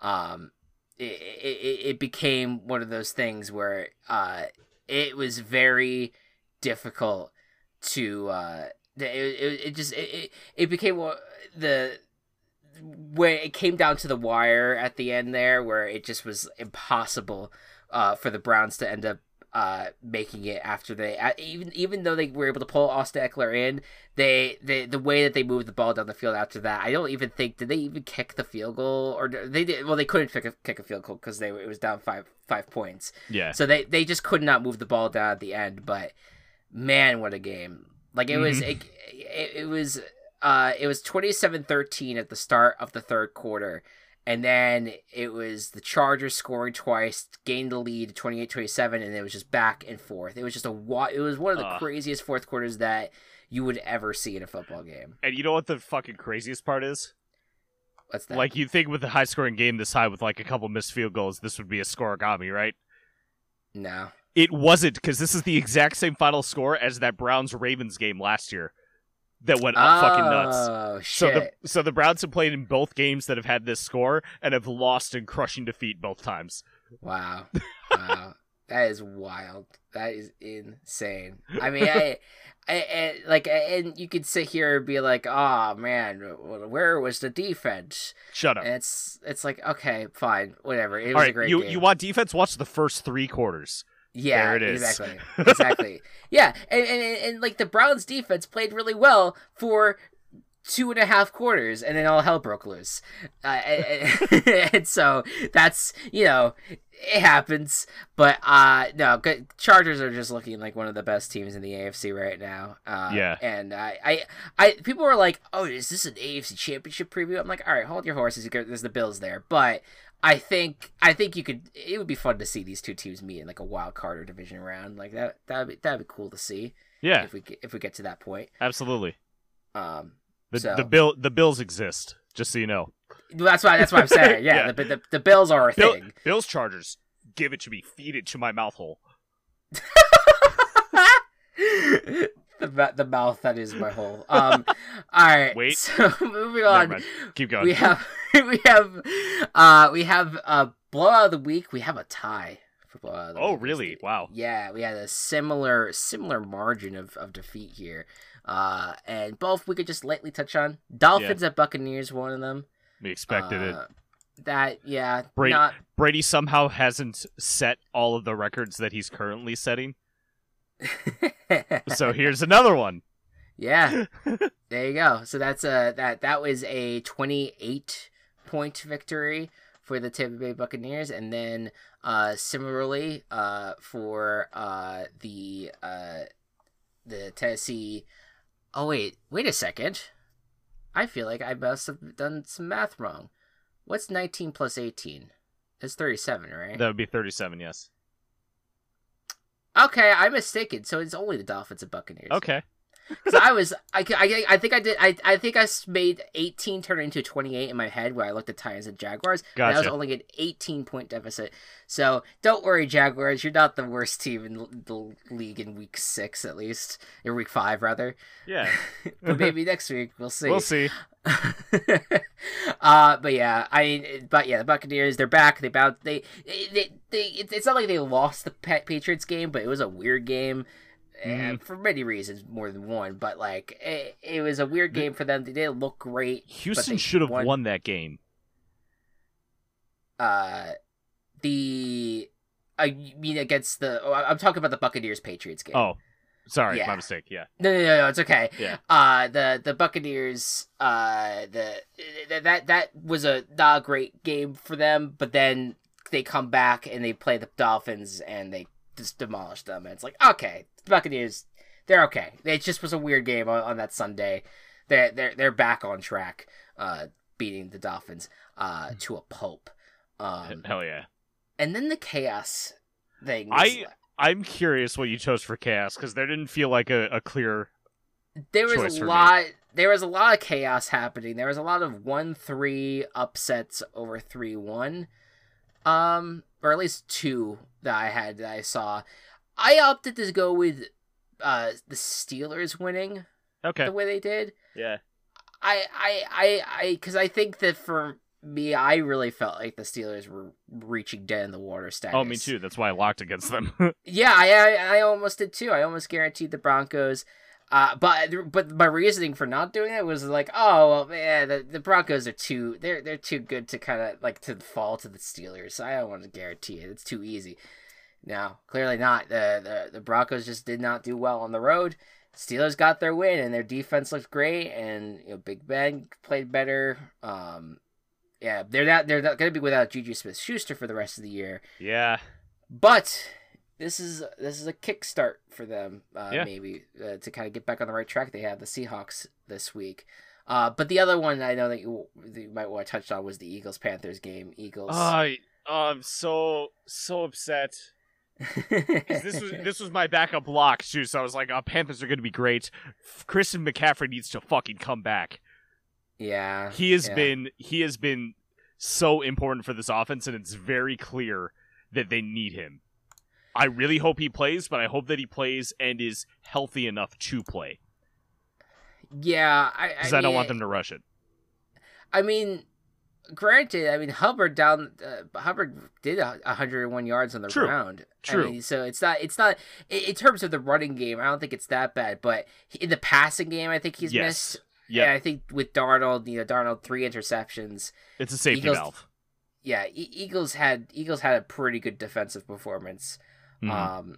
um, it, it it became one of those things where uh it was very difficult to uh it it, it just it, it- became the when it came down to the wire at the end there, where it just was impossible uh, for the Browns to end up uh, making it after they uh, even even though they were able to pull Austin Ekeler in, they they the way that they moved the ball down the field after that, I don't even think did they even kick the field goal or they did well they couldn't kick a, kick a field goal because they it was down five five points,
Yeah.
so they they just could not move the ball down at the end. But man, what a game! Like it was
Mhm.
it, it, it was uh it was 27-13 at the start of the third quarter. And then it was the Chargers scoring twice, gained the lead 28-27, and it was just back and forth. It was just a wa- it was one of the
Ugh.
craziest fourth quarters that you would ever see in a football game.
And you know what the fucking craziest part is?
What's that?
Like you'd think with a high scoring game this high with like a couple missed field goals, this would be a scorigami, right?
no.
It wasn't because this is the exact same final score as that Browns Ravens game last year that went up fucking nuts.
Oh
So the so the Browns have played in both games that have had this score and have lost in crushing defeat both times.
Wow. Wow. that is wild. That is insane. I mean, I, I, I like, and you could sit here and be like, "Oh man, where was the defense?"
Shut up.
And it's, it's like, okay, fine, whatever. It was
All
a great
you
game.
you want defense? Watch the first three quarters.
Yeah,
there it is.
exactly, exactly. yeah, and, and and like the Browns' defense played really well for two and a half quarters, and then all hell broke loose. Uh, and, and so that's you know it happens, but uh no, good, Chargers are just looking like one of the best teams in the AFC right now. Uh,
Yeah.
and I, I, I, people were like, "Oh, is this an AFC Championship preview?" I'm like, "All right, hold your horses. There's the Bills there, but." I think I think you could. It would be fun to see these two teams meet in like a wild card or division round. Like that. That'd be that'd be cool to see
Yeah,
if we get, if we get to that point.
absolutely.
Um,
The
So-
the bill the Bills exist. Just so you know,
that's why that's what I'm saying. Yeah,
Yeah.
The, the the Bills are a
Bill,
thing.
Bills Chargers. Give it to me. Feed it to my mouth hole.
the the mouth that is my hole. Um, all right.
Wait.
So moving on.
Keep going.
we have we have uh we have a blowout of the week. We have a tie for blowout. Of the
oh,
week.
really? Wow.
Yeah, we had a similar similar margin of, of defeat here. Uh, and both we could just lightly touch on. Dolphins at Buccaneers, one of them.
We expected it.
Uh, That yeah,
Brady-
not
Brady somehow hasn't set all of the records that he's currently setting. So here's another one.
yeah. There you go. So that's a that that was a 28 point victory for the Tampa Bay Buccaneers and then uh similarly uh for uh the uh the Tennessee Oh wait, wait a second. I feel like I must have done some math wrong. What's 19 plus 18? It's 37, right?
That would be 37, yes.
Okay, I'm mistaken. So it's only the Dolphins and Buccaneers.
Okay.
So I was, I, I, I think I did, I, I think I made 18 turn into 28 in my head where I looked at Titans and Jaguars. And I was only an 18 point deficit. So don't worry, Jaguars. You're not the worst team in the league in week six, at least. Or week five, rather.
Yeah.
but maybe next week. We'll see.
We'll see.
uh, but yeah, I mean, but yeah, the Buccaneers, they're back. They bound. They, they, they. it- It's not like they lost the Patriots game, but it was a weird game. Uh,
Mhm.
for many reasons, more than one, but like it, it was a weird game for them. They didn't look great.
Houston should have won that game.
Uh, the I mean against the. Oh, I'm talking about the Buccaneers Patriots game.
Oh, sorry,
Yeah.
my mistake. Yeah.
No, no, no, no, it's okay.
Yeah.
Uh, the the Buccaneers, uh, the th- that that was a not a great game for them, but then they come back and they play the Dolphins and they just demolish them. And it's like, okay, the Buccaneers, they're okay. It just was a weird game on, on that Sunday. They're they're they're back on track, uh, beating the Dolphins, uh, to a pulp. Um,
Hell yeah.
and then the chaos thing.
I I'm curious what you chose for chaos because there didn't feel like a, a clear.
there was a
me.
lot there was a lot of chaos happening there was a lot of 1-3 upsets over 3-1 um or at least two that i had that i saw i opted to go with uh the steelers winning
Okay.
the way they did
Yeah.
i i i i because i think that for me i really felt like the steelers were reaching dead in the water status
Oh, me too. That's why I locked against them.
yeah, I, I I almost did too. I almost guaranteed the Broncos. Uh, but but my reasoning for not doing it was like, oh well, man, the, the Broncos are too they're they're too good to kind of like to fall to the Steelers. So I don't want to guarantee it. It's too easy. No, clearly not. The, the the Broncos just did not do well on the road. Steelers got their win, and their defense looked great, and you know, Big Ben played better. Um, yeah, they're not they're not going to be without JuJu Smith-Schuster for the rest of the year,
Yeah.
but this is this is a kickstart for them, uh,
Yeah.
maybe uh, to kind of get back on the right track. They have the Seahawks this week. Uh, but the other one I know that you, that you might want to touch on was the Eagles Panthers game. Eagles.
I I'm so so upset. This was this was my backup block too, so I was like, "Oh, Panthers are going to be great." Christian McCaffrey needs to fucking come back.
yeah.
He has
yeah.
been he has been so important for this offense, and it's very clear that they need him. I really hope he plays, but I hope that he plays and is healthy enough to play
Yeah, I
because I, don't
mean,
want them to rush it.
I mean, granted, I mean Hubbard down uh, Hubbard did 101 yards on the
True.
ground.
True.
I mean, so it's not it's not in, terms of the running game. I don't think it's that bad, but in the passing game, I think he's
Yes.
missed.
Yeah,
And I think with Darnold, you know, Darnold three interceptions.
it's a safety
Eagles-
valve.
Yeah, e- Eagles had Eagles had a pretty good defensive performance
Mhm.
um,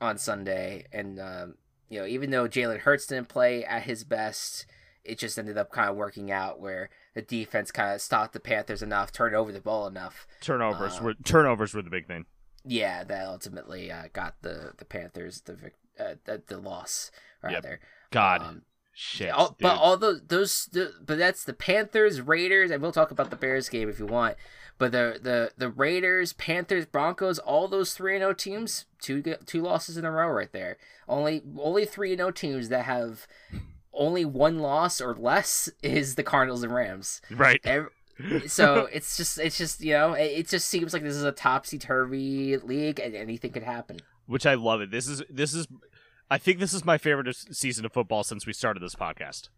on Sunday, and um, you know, even though Jalen Hurts didn't play at his best, it just ended up kind of working out where the defense kind of stopped the Panthers enough, turned over the ball enough.
turnovers
uh,
were turnovers were the big thing.
Yeah, that ultimately uh, got the the Panthers the uh, the, the loss
Yep.
rather.
God,
Um,
shit.
all, but all those those the, but that's the Panthers, Raiders, and we'll talk about the Bears game if you want. But the the the Raiders, Panthers, Broncos, all those three and O teams, two two losses in a row right there. Only only three and O teams that have only one loss or less is the Cardinals and Rams.
right.
So it's just it's just you know it, it just seems like this is a topsy turvy league and anything could happen.
which I love it. This is this is I think this is my favorite season of football since we started this podcast.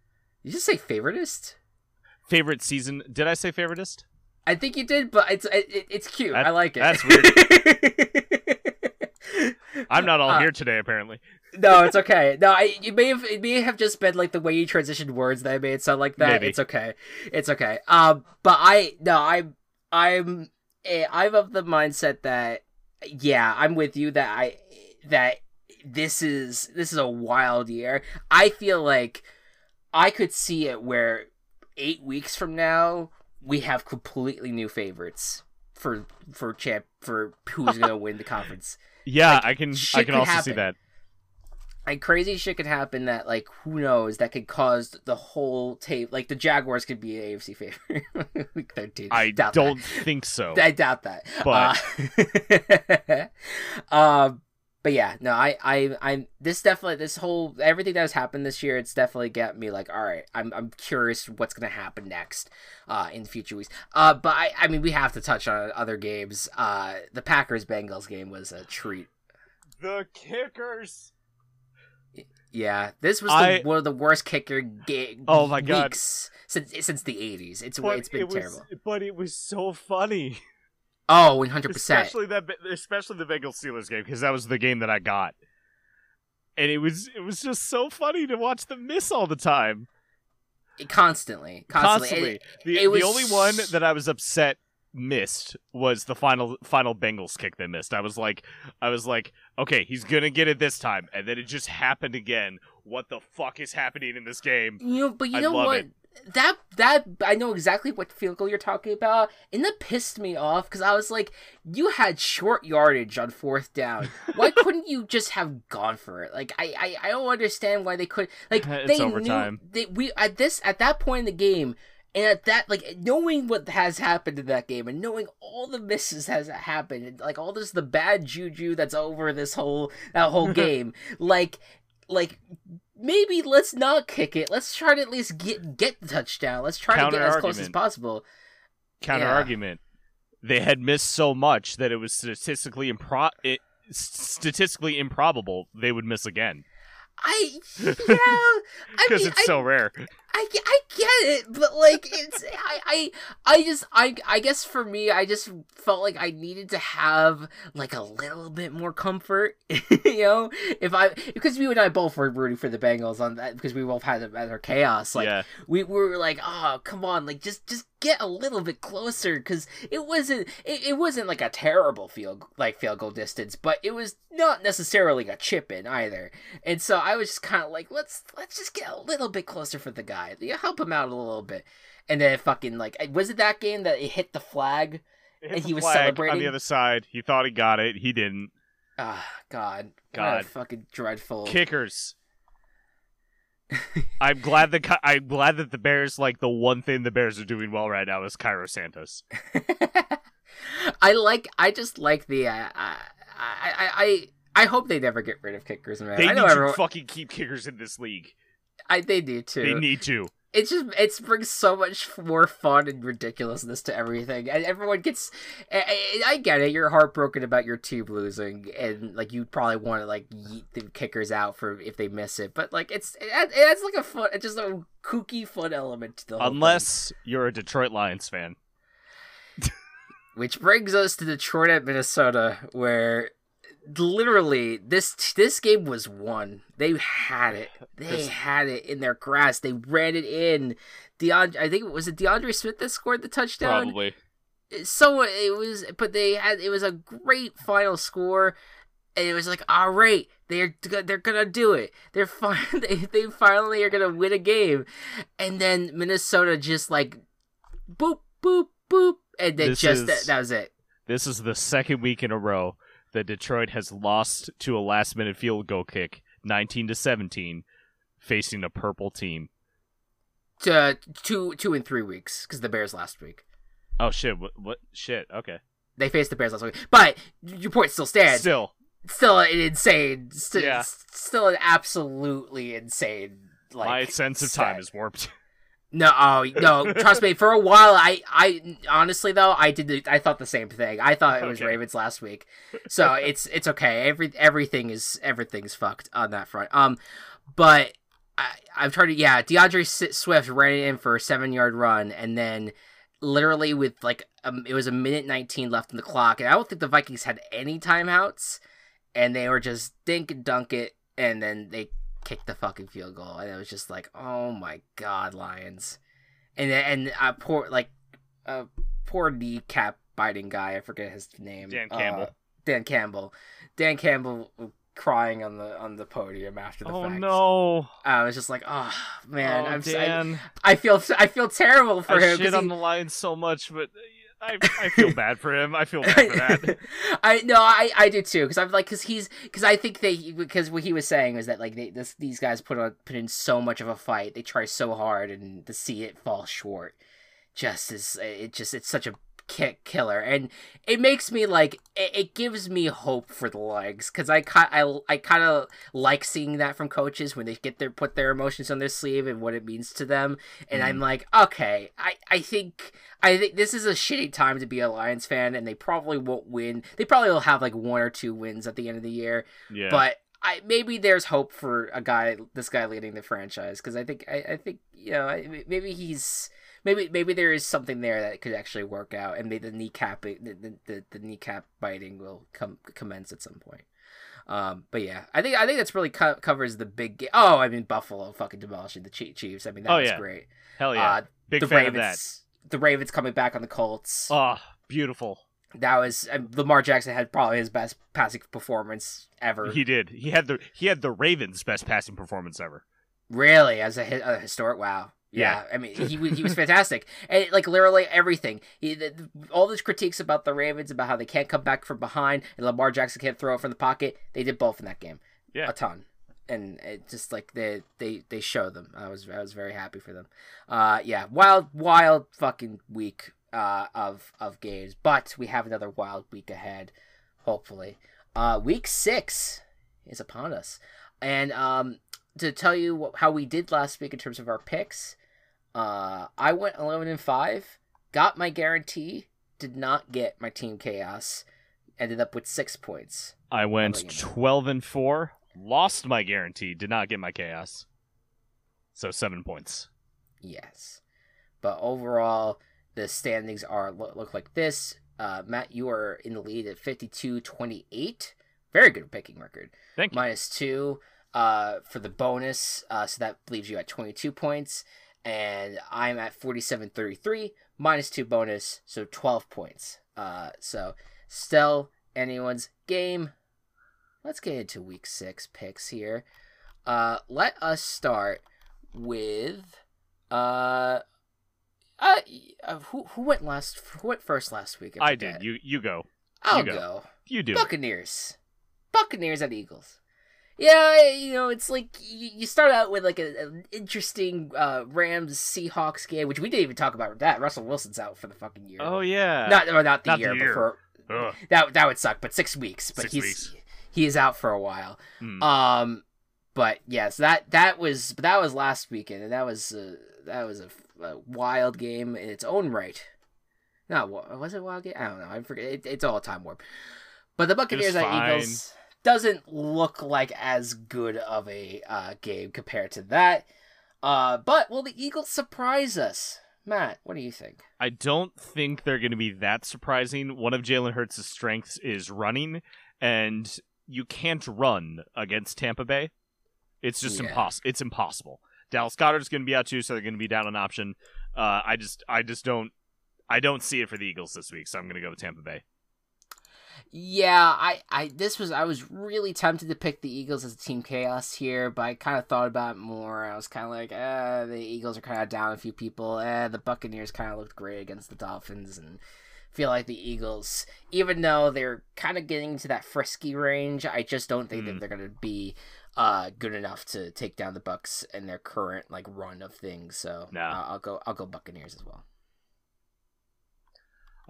You just say favoritist?
Favorite season? Did I say favoritist?
I think you did, but it's it, it's cute.
That-
I like it.
that's
weird.
I'm not all
Uh,
here today apparently.
no, it's okay. No, I, you may have it may have just been like the way you transitioned words that I made sound like that.
Maybe.
It's okay. It's okay. Um, but I no, I'm I'm eh, I'm of the mindset that yeah, I'm with you that I that this is this is a wild year. I feel like I could see it where eight weeks from now we have completely new favorites for for champ for who's gonna win the conference.
Yeah,
like,
I can I can also see that.
like crazy shit could happen that like who knows that could cause the whole tape like the Jaguars could be an AFC favorite week 13
I
Doubt
don't
that.
think so.
I doubt that
But-
uh, um but yeah no I I I'm this definitely this whole everything that has happened this year it's definitely got me like all right I'm I'm curious what's gonna happen next uh in future weeks uh but I I mean we have to touch on other games uh the Packers Bengals game was a treat
the kickers.
Yeah, this was the,
I-
one of the worst kicker ga-
Oh my God.
weeks since since the eighties. It's
But
it's been
it was,
terrible.
But it was so funny.
Oh, one hundred percent.
especially that especially the Bengals Steelers game because that was the game that I got. And it was it was just so funny to watch them miss all the time.
Constantly, constantly.
Constantly.
It-
the
it was
the only one that I was upset missed was the final final Bengals kick they missed. I was like I was like, okay, he's gonna get it this time, and then it just happened again. What the fuck is happening in this game?
you know, but you
I
know
love
what?
it.
That that I know exactly what field goal you're talking about, and that pissed me off because I was like, you had short yardage on fourth down. Why couldn't you just have gone for it? Like I I, I don't understand why they could like
It's
they
overtime.
knew they we at this at that point in the game. And at that, like knowing what has happened in that game, and knowing all the misses has happened, and like all this the bad juju that's over this whole that whole game, like, like maybe let's not kick it. Let's try to at least get get the touchdown. Let's try to get as close as possible.
Counter argument. They had missed so much that it was statistically impro- it, statistically improbable they would miss again
I yeah, I
because
mean,
it's
I,
so rare.
I, I get it, but like it's I, I I just I I guess for me I just felt like I needed to have like a little bit more comfort, you know. If I because you and I both were rooting for the Bengals on that because we both had them as our chaos. Like
yeah,
we, we were like, oh come on, like just just get a little bit closer because it wasn't it, it wasn't like a terrible field like field goal distance, but it was not necessarily a chip in either. And so I was just kind of like, let's let's just get a little bit closer for the guy, you help him out a little bit. And then fucking like, was it that game that it hit the flag?
It
And
hit
he was
flag on the other side. He thought he got it. He didn't.
Ah, God, What a
God.
fucking dreadful.
Kickers. I'm glad that Ki- I'm glad that the Bears like the one thing the Bears are doing well right now is Cairo Santos.
I like. I just like the. Uh, I, I. I. I hope they never get rid of kickers, man.
They
I
need
know
to
everyone.
fucking keep kickers in this league.
I, they need to.
They need to.
it just it brings so much more fun and ridiculousness to everything and everyone gets I, I get it you're heartbroken about your team losing and like you probably want to like yeet the kickers out for if they miss it but like it's it, adds- like a fun it's just a kooky fun element to the whole thing.
Unless you're a Detroit Lions fan.
which brings us to Detroit at Minnesota where literally this this game was won. They had it. They
This-
had it in their grasp. They ran it in. D'Andre, I think it was it D'Andre Smith that scored the touchdown.
Probably.
so it was but they had it was a great final score. And it was like all right they're they're gonna do it. They're fine they, they finally are gonna win a game. And then minnesota just like boop boop boop. And then
This
just
is-
that, that was it.
This is the second week in a row that Detroit has lost to a last minute field goal kick, 19 to 17, facing a purple team.
to two two and three weeks because the bears last week
Oh shit, what, what shit. Okay.
they faced the bears last week but your point still stands
Still,
still an insane st-
Yeah.
still an absolutely insane like
my sense of time
set.
is warped.
No, oh no, trust me. For a while, I, I honestly though, I did. the- I thought the same thing. I thought it was
Okay.
Ravens last week, so it's it's okay. Every everything is everything's fucked on that front. Um, but I I've tried to yeah. D'Andre Swift ran it in for a seven yard run, and then literally with like um, it was a minute nineteen left in the clock, and I don't think the Vikings had any timeouts, and they were just dink and dunk it, and then they kicked the fucking field goal, and it was just like, oh my god, Lions, and and uh, poor like uh poor kneecap biting guy, I forget his name,
Dan
uh,
Campbell.
Dan Campbell, Dan Campbell crying on the on the podium after the
Oh
fact.
no.
I was just like, oh man,
oh,
I'm
Dan.
I feel I feel terrible for
I
him.
shit on
he-
the Lions so much, but I, I feel bad for him. I feel bad for that.
I no, I I do too because I'm like because he's because I think they because what he was saying was that like they, this these guys put on put in so much of a fight they try so hard and to see it fall short just is it just it's such a kick killer and it makes me like it, it gives me hope for the legs because I I I kind of like seeing that from coaches when they get their put their emotions on their sleeve and what it means to them and I'm mm-hmm. like okay I I think I think this is a shitty time to be a Lions fan, and they probably won't win. They probably will have like one or two wins at the end of the year,
Yeah.
but I maybe there's hope for a guy, this guy leading the franchise, because I think I, I think you know maybe he's maybe maybe there is something there that could actually work out, and maybe the kneecap the, the, the, kneecap biting will come commence at some point. Um, but yeah, I think I think that's really co- covers the big. Ga- oh, I mean Buffalo fucking demolishing the Chiefs. I mean that
Oh,
was
yeah.
great.
Hell yeah.
Uh,
Big
the
fan of that.
Ravens, the Ravens coming back on the Colts.
Oh, beautiful.
That was uh, Lamar Jackson had probably his best passing performance ever.
He did. He had the he had the Ravens' best passing performance ever.
really, as a, a historic, wow. Yeah, I mean, he was- he was fantastic, and like literally everything. He, the, the- all those critiques about the Ravens about how they can't come back from behind and Lamar Jackson can't throw it from the pocket. They did both in that game,
Yeah.
a ton, and it just like they they they show them. I was I was very happy for them. Uh, yeah, wild wild fucking week uh of of games, but we have another wild week ahead, hopefully. Uh, week six is upon us, and um, to tell you what, how we did last week in terms of our picks, uh, I went eleven and five, got my guarantee, did not get my team chaos, ended up with six points.
I went
How about you?
12 and 4, lost my guarantee, did not get my chaos. So 7 points.
Yes. But overall, the standings are look, like this. Uh, Matt, you are in the lead at 52-28. Very good picking record.
Thank you.
Minus two uh, for the bonus, uh, so that leaves you at 22 points. And I'm at 47-33, minus two bonus, so 12 points. Uh, so still anyone's game. Let's get into week six picks here. Uh, let us start with uh, uh, uh who who went last? Who went first last week?
I
forget.
did. You you go.
I'll
you go.
go.
You do.
Buccaneers. Buccaneers at Eagles. Yeah, you know, it's like you, you start out with like a, an interesting uh, Rams Seahawks game, which we didn't even talk about that. Russell Wilson's out for the fucking year.
Oh yeah.
not or not the
Not the
year,
year.
but for
Ugh.
that that would suck. But six weeks. But
Six
he's
weeks.
he is out for a while.
Hmm.
Um, but yes, that that was that was last weekend, and that was uh, that was a, a wild game in its own right. No, was it wild game? I don't know. I forget. It, it's all time warp. But the Buccaneers at. Eagles doesn't look like as good of a uh, game compared to that. Uh, but will the Eagles surprise us, Matt? What do you think?
I don't think they're going to be that surprising. One of Jalen Hurts' strengths is running, and you can't run against Tampa Bay. It's just
Yeah.
impossible. It's impossible. Dallas Goedert's going to be out too, so they're going to be down an option. Uh, I just, I just don't, I don't see it for the Eagles this week, so I'm going to go with Tampa Bay.
Yeah, I, I this was I was really tempted to pick the Eagles as a team chaos here, but I kind of thought about it more. I was kind of like, uh, the Eagles are kind of down a few people. Eh, the Buccaneers kind of looked great against the Dolphins, and feel like the Eagles, even though they're kind of getting into that frisky range, I just don't think that
Hmm.
they're gonna be uh good enough to take down the Bucks in their current like run of things. So
Nah.
uh, I'll go I'll go Buccaneers as well.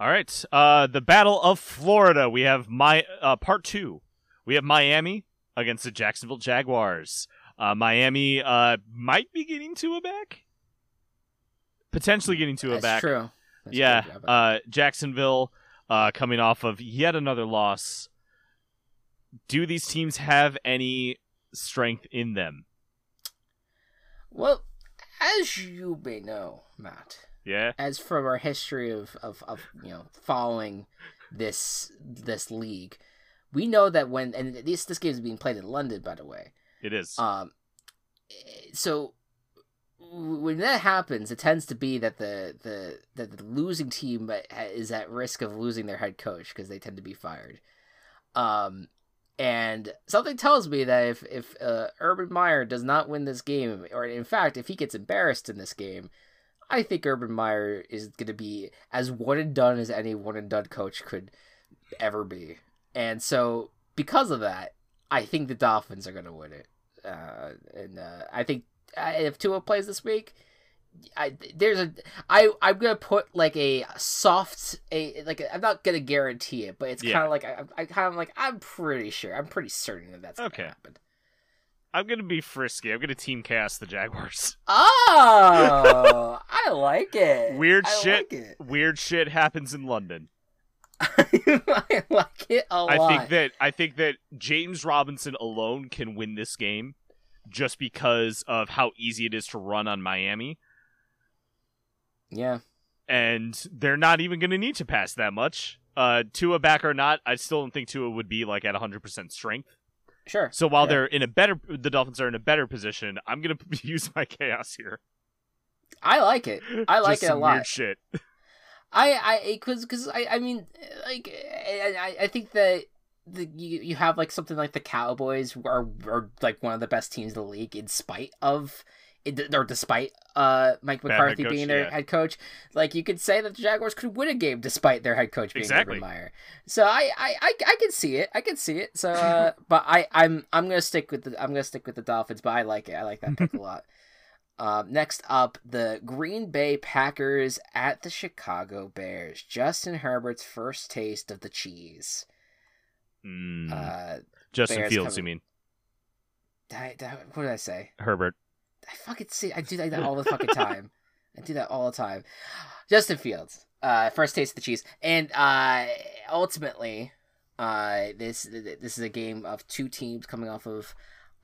All right, uh, the Battle of Florida. We have my uh, part two. We have Miami against the Jacksonville Jaguars. Uh, Miami uh, might be getting to a back, potentially getting to a
That's
back.
true. That's
yeah, uh, Jacksonville uh, coming off of yet another loss. Do these teams have any strength in them?
Well, as you may know, Matt,
Yeah.
as from our history of, of, of you know following this this league, we know that when and this this game is being played in London, by the way.
It is.
Um, so when that happens, it tends to be that the the that the losing team is at risk of losing their head coach because they tend to be fired. Um, and something tells me that if if uh, Urban Meyer does not win this game, or in fact, if he gets embarrassed in this game, I think Urban Meyer is going to be as one and done as any one and done coach could ever be. And so, because of that, I think the Dolphins are going to win it. Uh, and uh, I think uh, if Tua plays this week, I there's a I I'm gonna put like a soft a like i I'm not gonna guarantee it, but it's
Yeah.
kind of like I, I kind of like I'm pretty sure I'm pretty certain that that's
Okay.
happen.
I'm gonna be frisky. I'm gonna team cast the Jaguars.
Oh, I like it.
Weird
I
shit.
Like it.
Weird shit happens in London.
I like it a
I
lot.
I think that I think that James Robinson alone can win this game, just because of how easy it is to run on Miami,
yeah.
and they're not even going to need to pass that much. Uh, Tua back or not, I still don't think Tua would be like at 100% strength.
Sure.
So while
Yeah.
they're in a better, the Dolphins are in a better position. I'm gonna use my chaos here.
I like it. I like
Just
it a lot.
Weird shit.
I I because because I I mean like I I- I think that the you you have like something like the Cowboys are are like one of the best teams in the league in spite of or despite uh Mike McCarthy
coach,
being their
yeah.
head coach. Like you could say that the Jaguars could win a game despite their head coach being
Exactly.
Urban Meyer. So I, I I I can see it. I can see it. So uh but I I'm I'm gonna stick with the I'm gonna stick with the Dolphins. But I like it. I like that pick a lot. Um, next up, the Green Bay Packers at the Chicago Bears. Justin Herbert's first taste of the cheese.
Mm,
Uh,
Justin
Bears
Fields, you mean
I, I- what did I say?
Herbert?
I fucking see. I do that all the fucking time. I do that all the time. Justin Fields, uh, first taste of the cheese, and uh, ultimately, uh, this this is a game of two teams coming off of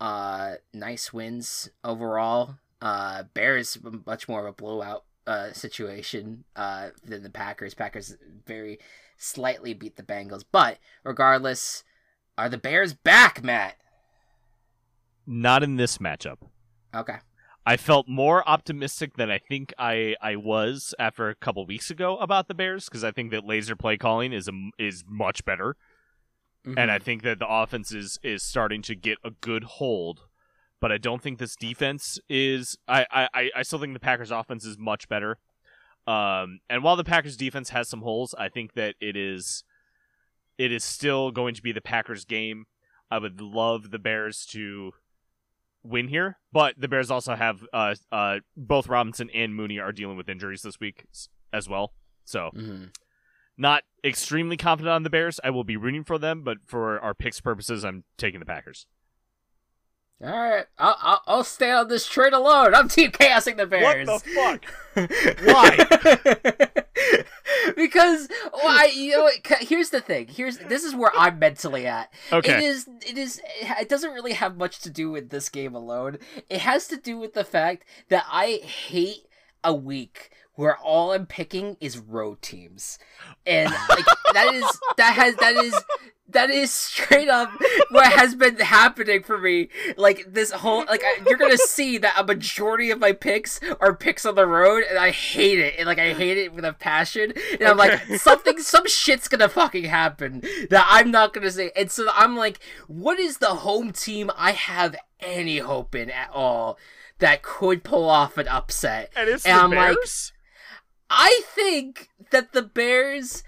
uh nice wins overall. Uh, Bears much more of a blowout uh, situation uh, than the Packers. Packers very slightly beat the Bengals, but regardless, are the Bears back, Matt?
Not in this matchup.
Okay.
I felt more optimistic than I think I, I was after a couple weeks ago about the Bears because I think that Lazor play calling is a, is much better, and I think that the offense is is starting to get a good hold. But I don't think this defense is. I, I, I still think the Packers' offense is much better. Um, and while the Packers' defense has some holes, I think that it is it is still going to be the Packers' game. I would love the Bears to win here, but the Bears also have uh, uh, both Robinson and Mooney are dealing with injuries this week as well. So
hmm
not extremely confident on the Bears. I will be rooting for them, but for our picks purposes, I'm taking the Packers.
All right, I'll, I'll stay on this train alone. I'm team chaosing the Bears.
What the fuck?
Why? because why? You know, here's the thing. Here's this is where I'm mentally at. It
Okay.
is. It is. It doesn't really have much to do with this game alone. It has to do with the fact that I hate a week where all I'm picking is road teams, and like that is that has that is that is straight up what has been happening for me. Like this whole like I, you're gonna see that a majority of my picks are picks on the road, and I hate it. And like I hate it with a passion. And I'm like something, some shit's gonna fucking happen that I'm not gonna say. And so I'm like, what is the home team I have any hope in at all that could pull off an upset?
And it's
And
the
I'm like,
Bears.
I think that the Bears,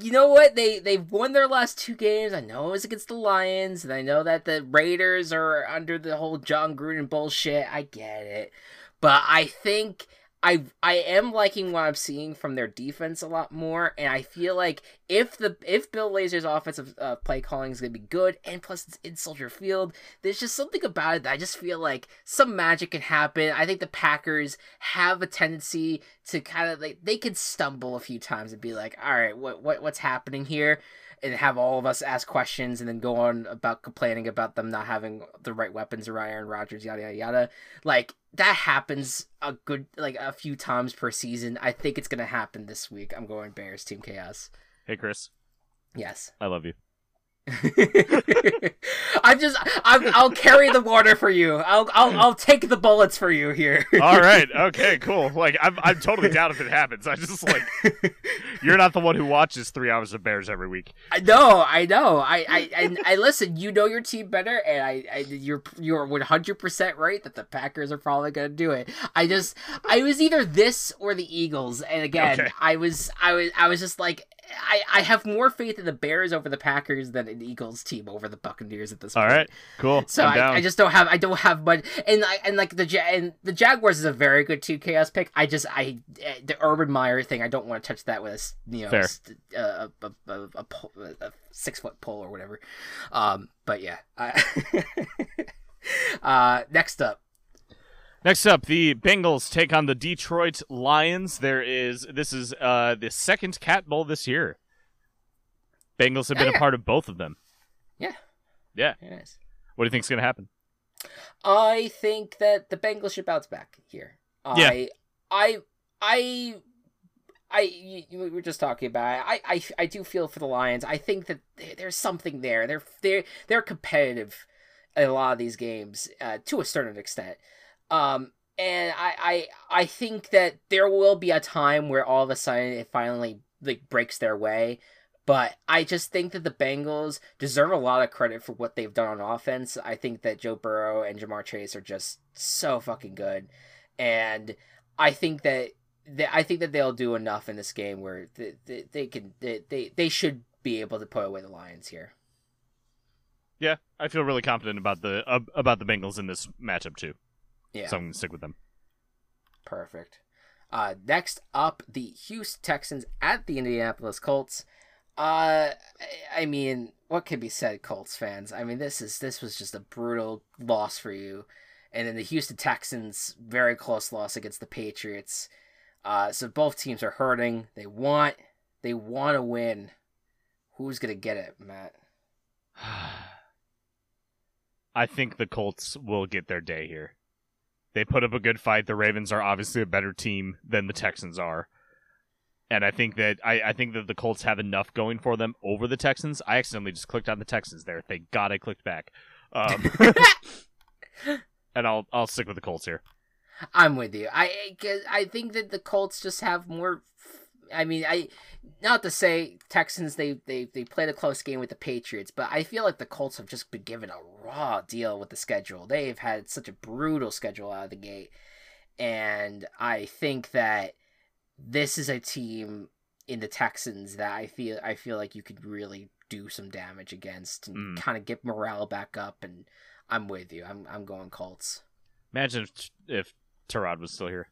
you know what? They they've won their last two games. I know it was against the Lions, and I know that the Raiders are under the whole Jon Gruden bullshit. I get it, but I think. I, I am liking what I'm seeing from their defense a lot more, and I feel like if the if Bill Lazor's offensive uh, play calling is gonna be good, and plus it's in Soldier Field, there's just something about it that I just feel like some magic can happen. I think the Packers have a tendency to kind of like they could stumble a few times and be like, "All right, what what what's happening here?" And have all of us ask questions and then go on about complaining about them not having the right weapons around Aaron Rodgers, yada yada yada. Like that happens a good like a few times per season. I think it's gonna happen this week. I'm going Bears Team Chaos.
Hey, Chris,
Yes.
I love you.
I'm just I'm, I'll carry the water for you. I'll I'll I'll take the bullets for you here.
All right. Okay. Cool. Like I'm, I'm totally down if it happens. I just like you're not the one who watches three hours of Bears every week.
I know, I know. I, I, I, I listen. You know your team better, and I, I you're, you're one hundred percent right that the Packers are probably gonna do it. I just, I was either this or the Eagles, and again,
Okay.
I was, I was, I was just like, I, I have more faith in the Bears over the Packers than an Eagles team over the Buccaneers at this
All
point.
right. Cool.
So
I'm
I, just don't have I don't have much and I and like the Ja- and the Jaguars is a very good two chaos pick. I just I eh, the Urban Meyer thing I don't want to touch that with a you know s- a, a, a, a, a, pole- a six foot pole or whatever. Um, but yeah. I, uh, next up,
Next up, the Bengals take on the Detroit Lions. There is this is uh the second Cat Bowl this year. Bengals have been
Yeah.
a part of both of them.
Yeah.
Yeah.
Nice.
What do you think's gonna happen?
I think that the Bengals should bounce back here.
Yeah.
I, I, I, I, you- you- we were just talking about. It. I, I, I do feel for the Lions. I think that there's something there. They're they're they're competitive in a lot of these games uh, to a certain extent. Um, and I, I, I think that there will be a time where all of a sudden it finally like breaks their way. But I just think that the Bengals deserve a lot of credit for what they've done on offense. I think that Joe Burrow and Ja'Marr Chase are just so fucking good, and I think that they, I think that they'll do enough in this game where they, they, they can they, they they should be able to put away the Lions here.
Yeah, I feel really confident about the uh, about the Bengals in this matchup too.
Yeah,
So I'm gonna stick with them.
perfect. Uh, next up, the Houston Texans at the Indianapolis Colts. Uh, I- I mean, what can be said, Colts fans? I mean, this is this was just a brutal loss for you, and then the Houston Texans very close loss against the Patriots. Uh, so both teams are hurting. They want they want to win. Who's gonna get it, Matt?
I think the Colts will get their day here. They put up a good fight. The Ravens are obviously a better team than the Texans are. And I think that I, I think that the Colts have enough going for them over the Texans. I accidentally just clicked on the Texans there. Thank God I clicked back. Um, and I'll I'll stick with the Colts here.
I'm with you. I I think that the Colts just have more. I mean, I not to say Texans they they they played a close game with the Patriots, but I feel like the Colts have just been given a raw deal with the schedule. They've had such a brutal schedule out of the gate, and I think that this is a team in the Texans that I feel I feel like you could really do some damage against and
Mm.
kind of get morale back up. And I'm with you. I'm I'm going Colts.
Imagine if if Tyrod was still here.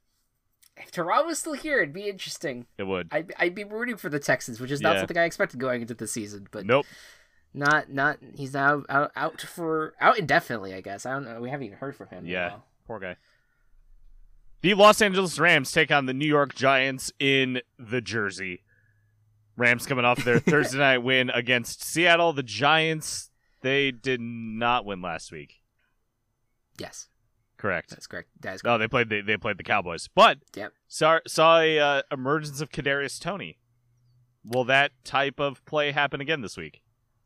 If Tyrod was still here, it'd be interesting.
It would.
I'd, I'd be rooting for the Texans, which is not
Yeah.
something I expected going into the season. But
nope.
not not he's now out out for out indefinitely. I guess I don't know. We haven't even heard from him.
Yeah. Poor guy. The Los Angeles Rams take on the New York Giants in the Jersey. Rams coming off their Thursday night win against Seattle. The Giants, they did not win last week.
Yes,
Correct.
that's correct. That is
No, they played the, they played the Cowboys, but
Yep.
saw saw a uh, emergence of Kadarius Toney. Will that type of play happen again this week?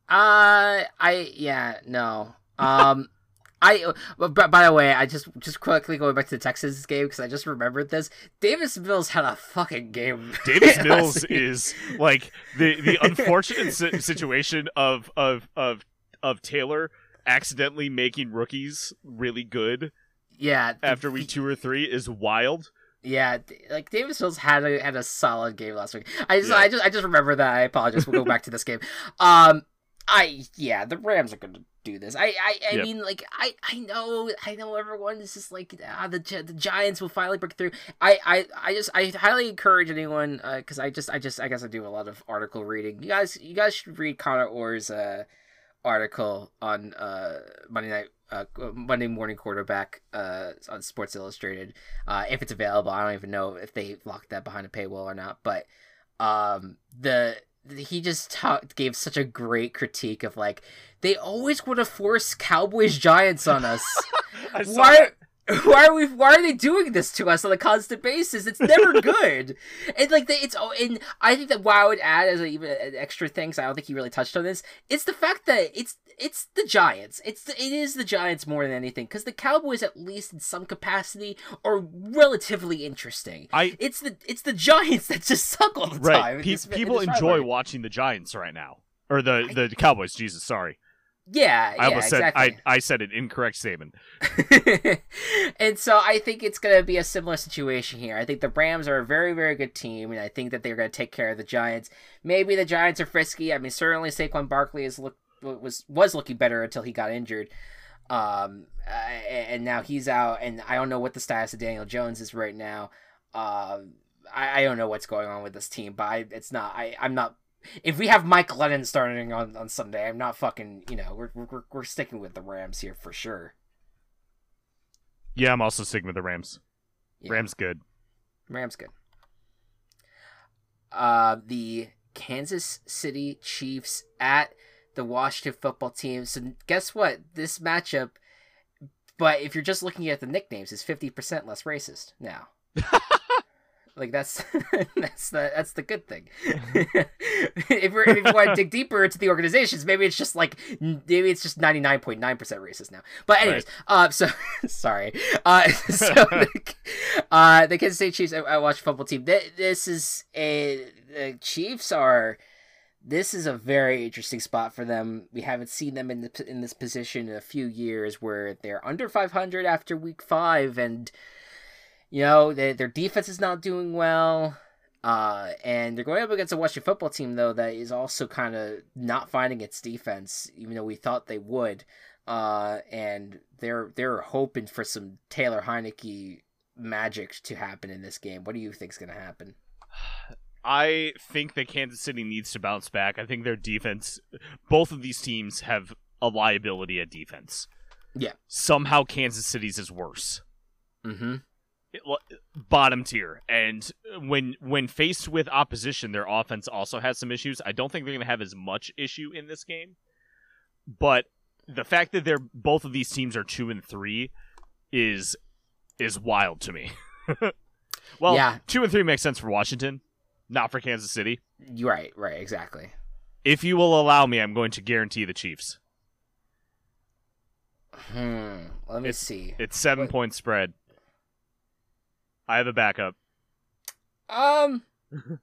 Uh, I yeah no. Um, I but, by the way, I just just quickly going back to the Texans game because I just remembered this. Davis Mills had a fucking game.
Davis Mills is like the the unfortunate situation of of of of Taylor accidentally making rookies really good
yeah
after week two or three is wild.
Yeah, like Davis Mills had a had a solid game last week. I just
Yeah.
I just I just remember that. I apologize. We'll go back to this game. Um, I yeah, the Rams are gonna do this. I I, I
Yep.
mean like I I know I know everyone is just like ah the the Giants will finally break through. I I I just I highly encourage anyone because I just I just I guess I do a lot of article reading. You guys you guys should read Connor Orr's uh article on uh Monday night. Uh, Monday morning quarterback uh, on Sports Illustrated uh, if it's available. I don't even know if they locked that behind a paywall or not. But um, the he just ta- gave such a great critique of like they always want to force Cowboys Giants on us. Why? Why are we? Why are they doing this to us on a constant basis? It's never good. and like, it's oh, and I think that what I would add as a, even an extra thing, 'cause I don't think he really touched on this. It's the fact that it's it's the Giants. It's the, it is the Giants more than anything because the Cowboys, at least in some capacity, are relatively interesting.
I
It's the it's the Giants that just suck all the time.
right.
in
Pe-
this-
people enjoy
rivalry.
watching the Giants right now, or the the Cowboys. Jesus, sorry.
Yeah,
I
yeah,
almost
exactly.
said I I said an incorrect statement.
and so I think it's going to be a similar situation here. I think the Rams are a very, very good team, and I think that they're going to take care of the Giants. Maybe the Giants are frisky. I mean, certainly Saquon Barkley is look was was looking better until he got injured. Um, uh, and now he's out, and I don't know what the status of Daniel Jones is right now. Um, I, I don't know what's going on with this team, but I, it's not. I, I'm not. If we have Mike Glennon starting on, on Sunday, I'm not fucking. You know, we're, we're we're sticking with the Rams here for sure.
Yeah, I'm also sticking with the Rams.
Yeah.
Rams good.
Rams good. Uh, the Kansas City Chiefs at the Washington football team. So guess what? This matchup, but if you're just looking at the nicknames, is fifty percent less racist now. like that's that's the that's the good thing. if, we're, if you want to dig deeper into the organizations, maybe it's just like maybe it's just ninety nine point nine percent racist now. But anyways, uh, so sorry. Uh, so the, uh, the Kansas City Chiefs. I, I watched football team. Th- This is a the Chiefs are. This is a very interesting spot for them. We haven't seen them in the, in this position in a few years, where they're under 500 after week five, and you know they, their defense is not doing well. Uh, and they're going up against a Washington football team though that is also kind of not finding its defense, even though we thought they would. Uh, and they're they're hoping for some Taylor Heinicke magic to happen in this game. What do you think's going to happen?
I think that Kansas City needs to bounce back. I think their defense, both of these teams have a liability at defense.
Yeah.
Somehow Kansas City's is worse.
Mm-hmm.
It- bottom tier. And when when faced with opposition, their offense also has some issues. I don't think they're going to have as much issue in this game. But the fact that they're both of these teams are 2 and 3 is is wild to me. well,
Yeah.
two and three makes sense for Washington, not for Kansas City.
Right, right, exactly.
If you will allow me, I'm going to guarantee the Chiefs.
Hmm. Let me see.
It's seven
What-
point spread. I have a backup.
Um,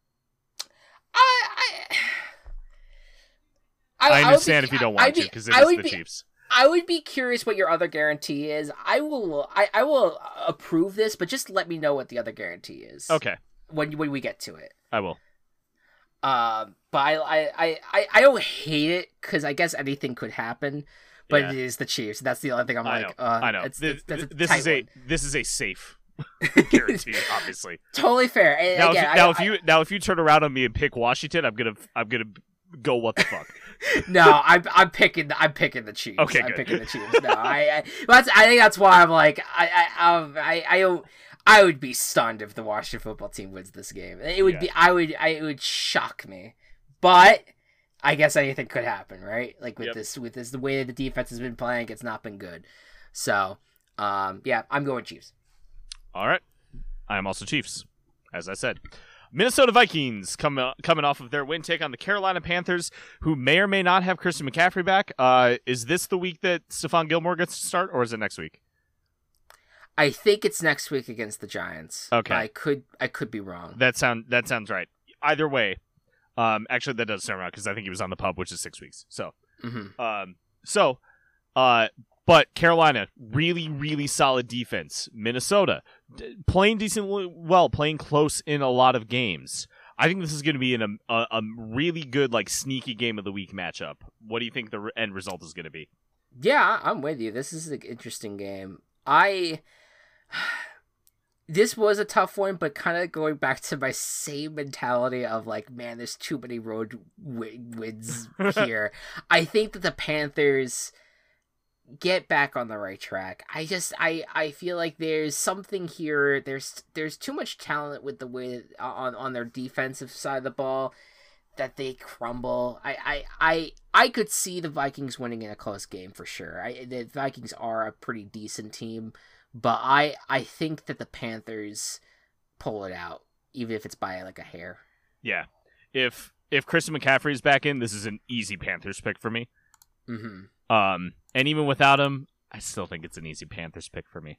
I, I,
I,
would
understand
be-
if you don't want to because it
I
is
would
the
be-
Chiefs.
I would be curious what your other guarantee is. I will. I, I will approve this, but just let me know what the other guarantee is.
Okay,
When when we get to it.
I will.
Um, but I I I I, don't hate it because I guess anything could happen. But
Yeah.
it is the Chiefs. That's the only thing I'm
I
like.
know.
Uh,
I know.
It's,
Th-
it's, that's a
this is a
one.
this is a safe guarantee, obviously.
totally fair. And
Now,
again,
if, you, now
I-
if you now if you turn around on me and pick Washington, I'm gonna I'm gonna go what the fuck.
no, I'm I'm picking the, I'm picking the Chiefs.
Okay,
I'm
good.
picking the Chiefs. No, I, I that's I think that's why I'm like I I um, I I don't. I would be stunned if the Washington football team wins this game. It would
Yeah.
be I would I it would shock me. But I guess anything could happen, right? Like with
Yep.
this with this the way the defense has been playing, it's not been good. So, um yeah, I'm going Chiefs.
All right, I am also Chiefs, as I said. Minnesota Vikings coming coming off of their win take on the Carolina Panthers, who may or may not have Christian McCaffrey back. Uh, is this the week that Stephon Gilmore gets to start, or is it next week?
I think it's next week against the Giants.
Okay.
I could I could be wrong.
That sound that sounds right. Either way, um, actually that does sound right because I think he was on the PUP, which is six weeks. So,
hmm
um, so, uh, but Carolina really really solid defense. Minnesota d- playing decently well, playing close in a lot of games. I think this is going to be in a, a a really good like sneaky game of the week matchup. What do you think the re- end result is going to be?
Yeah, I'm with you. This is an interesting game. I this was a tough one, but kind of going back to my same mentality of like, man, there's too many road wi- wins here. I think that the Panthers get back on the right track. I just I I feel like there's something here. There's there's too much talent with the way that, on on their defensive side of the ball that they crumble. I I I I could see the Vikings winning in a close game for sure. I the Vikings are a pretty decent team, but I I think that the Panthers pull it out even if it's by like a hair.
Yeah, if if Christian McCaffrey is back in, this is an easy Panthers pick for me.
Mhm.
Um, and even without him, I still think it's an easy Panthers pick for me.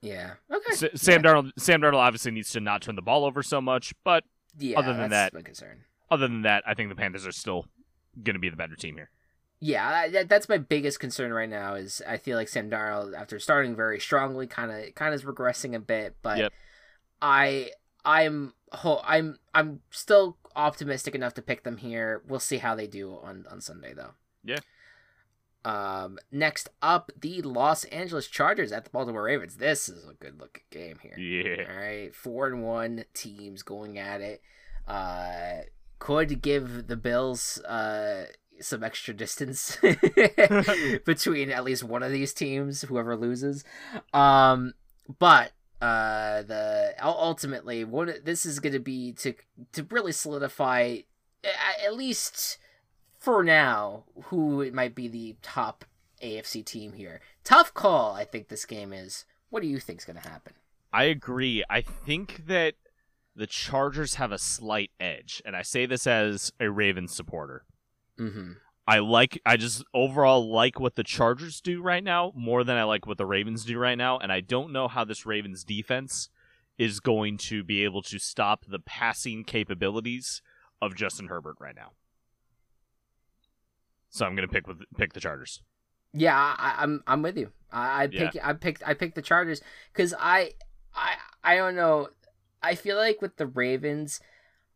Yeah. Okay.
S- Sam Darnold, Sam Darnold obviously needs to not turn the ball over so much, but
yeah,
other than that-
my concern.
other than that, I think the Panthers are still going to be the better team here.
Yeah, that, that's my biggest concern right now. Is I feel like Sam Darnold, after starting very strongly, kind of kind of is regressing a bit. But
Yep.
I I'm I'm I'm still optimistic enough to pick them here. We'll see how they do on on Sunday though.
Yeah.
Um. Next up, the Los Angeles Chargers at the Baltimore Ravens. This is a good looking game here.
Yeah,
All right, four and one teams going at it. Uh, could give the Bills uh some extra distance between at least one of these teams, whoever loses. Um, but uh, the ultimately one this is going to be to to really solidify at least for now who it might be the top AFC team here. Tough call, I think this game is. What do you think's going to happen?
I agree. I think that the Chargers have a slight edge, and I say this as a Ravens supporter.
Mm-hmm.
I like I just overall like what the Chargers do right now more than I like what the Ravens do right now and I don't know how this Ravens defense is going to be able to stop the passing capabilities of Justin Herbert right now. So I'm going to pick with pick the Chargers.
Yeah, I, I'm I'm with you. I, I
Yeah.
pick I picked I picked the Chargers because I I I don't know. I feel like with the Ravens,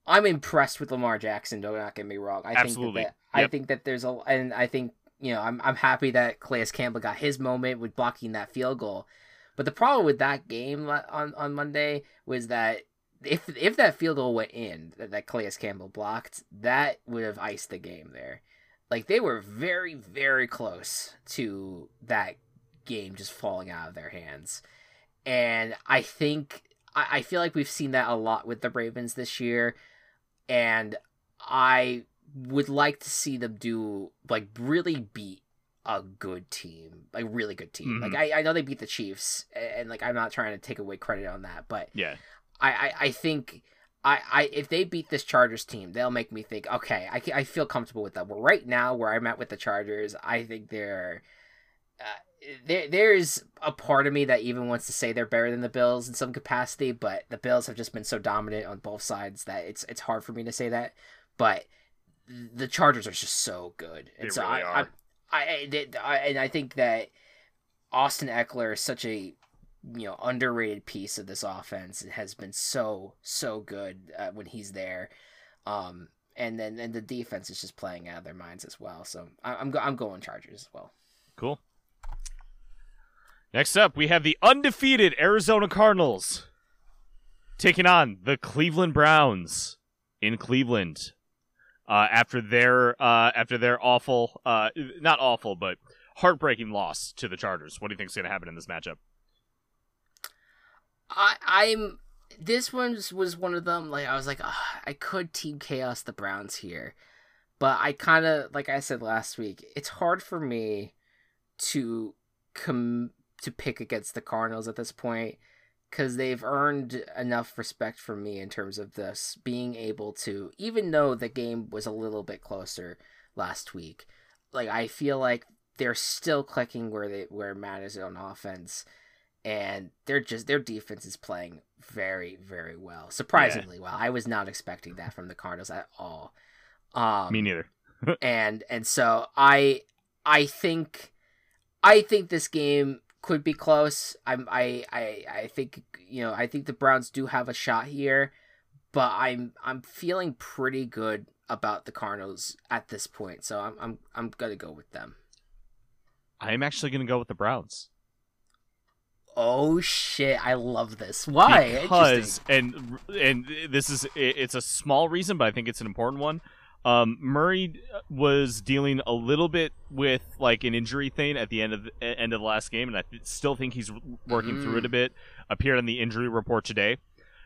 I'm impressed with Lamar Jackson. Do not get me wrong. I
Absolutely.
think that, I think that there's a and I think you know I'm I'm happy that Calais Campbell got his moment with blocking that field goal. But the problem with that game on on Monday was that if if that field goal went in that, that Calais Campbell blocked, that would have iced the game there. Like they were very very close to that game just falling out of their hands. And I think I, I feel like we've seen that a lot with the Ravens this year. And I would like to see them do like really beat a good team, a really good team.
Mhm.
Like I, I know they beat the Chiefs, a- and, like I'm not trying to take away credit on that, but
Yeah.
I, I, I think I, I if they beat this Chargers team, they'll make me think, okay, I, I feel comfortable with them. But right now, where I'm at with the Chargers, I think they're uh, there. There's a part of me that even wants to say they're better than the Bills in some capacity, but the Bills have just been so dominant on both sides that it's it's hard for me to say that. But the Chargers are just so good, and
They
so
really
I,
are.
I, I, they- I, and I think that Austin Ekeler is such a you know underrated piece of this offense. It has been so so good uh, when he's there, um, and then and the defense is just playing out of their minds as well. So I, I'm go- I'm going Chargers as well.
Cool. Next up, we have the undefeated Arizona Cardinals taking on the Cleveland Browns in Cleveland. Uh, after their uh, after their awful, uh, not awful, but heartbreaking loss to the Chargers. What do you think is going to happen in this matchup?
I I'm this one was- one of them. Like I was like, "Ah, I could team chaos the Browns here, but I kind of like I said last week. It's hard for me to come to pick against the Cardinals at this point because they've earned enough respect from me in terms of this being able to, even though the game was a little bit closer last week. Like I feel like they're still clicking where they where it matters on offense and they're just their defense is playing very very well surprisingly well i was not expecting that from the cardinals at all um
Me neither.
and and so i i think i think this game could be close. I'm i i i think you know i think the browns do have a shot here but i'm i'm feeling pretty good about the cardinals at this point so i'm i'm, I'm gonna go with them.
I'm actually going to go with the Browns.
oh shit. I love this. Why?
Because and and this is it's a small reason but i think it's an important one um, murray was dealing a little bit with like an injury thing at the end of the end of the last game and i th- still think he's working through it a bit appeared on the injury report today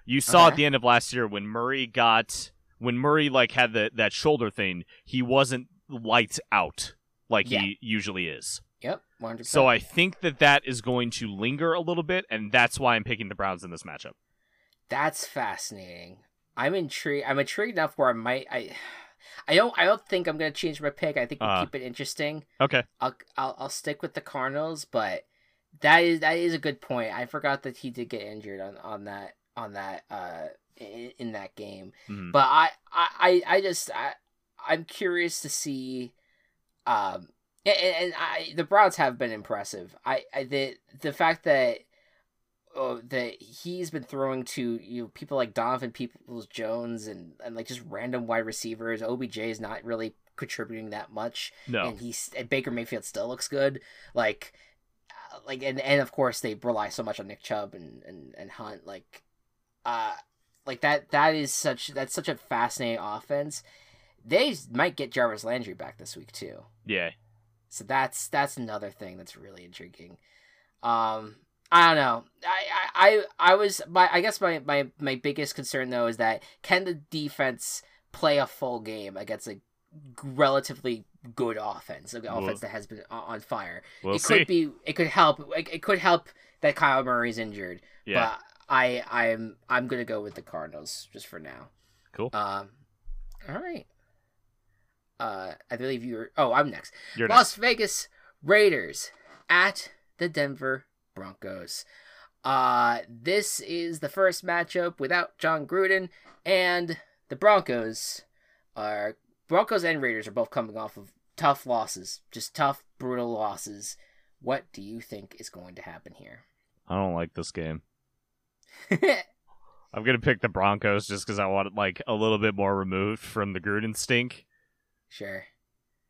you saw at the end of last year when murray got when murray like had the, that shoulder thing he wasn't lights out like
Yeah.
he usually is
Yep, 100%.
so i think that that is going to linger a little bit and that's why i'm picking the browns in this matchup
That's fascinating. I'm intrigued. I'm intrigued enough where I might. I, I don't. I don't think I'm gonna change my pick. I think we'll
Uh.
keep it interesting.
okay
I'll, I'll. I'll stick with the Cardinals, but that is that is a good point. I forgot that he did get injured on on that on that uh in, in that game.
Mhm.
But I I I I just I I'm curious to see. Um, and, and I the Browns have been impressive. I, I the the fact that oh, that he's been throwing to you know, people like Donovan Peoples Jones and, and like just random wide receivers. OBJ is not really contributing that much,
no
and he's and Baker Mayfield still looks good. Like, uh, like and and of course they rely so much on Nick Chubb and and, and Hunt. Like, uh, like that that is such that's such a fascinating offense. They might get Jarvis Landry back this week too.
Yeah.
So that's that's another thing that's really intriguing. Um, I don't know. I I, I, was my I guess my, my my biggest concern though is that can the defense play a full game against a relatively good offense, an
Well-
offense that has been on fire.
We'll
it
see.
could be. It could help. It, it could help that Kyler Murray's injured.
yeah.
But I I'm I'm gonna go with the Cardinals just for now.
Cool.
Um, all right. Uh, I believe you were. Oh, I'm next.
You're
Las Vegas Raiders at the Denver Broncos. Uh, this is the first matchup without Jon Gruden, and the Broncos are Broncos and Raiders are both coming off of tough losses, just tough, brutal losses. What do you think is going to happen here?
I don't like this game. I'm gonna pick the Broncos just because I want like a little bit more removed from the Gruden stink,
sure.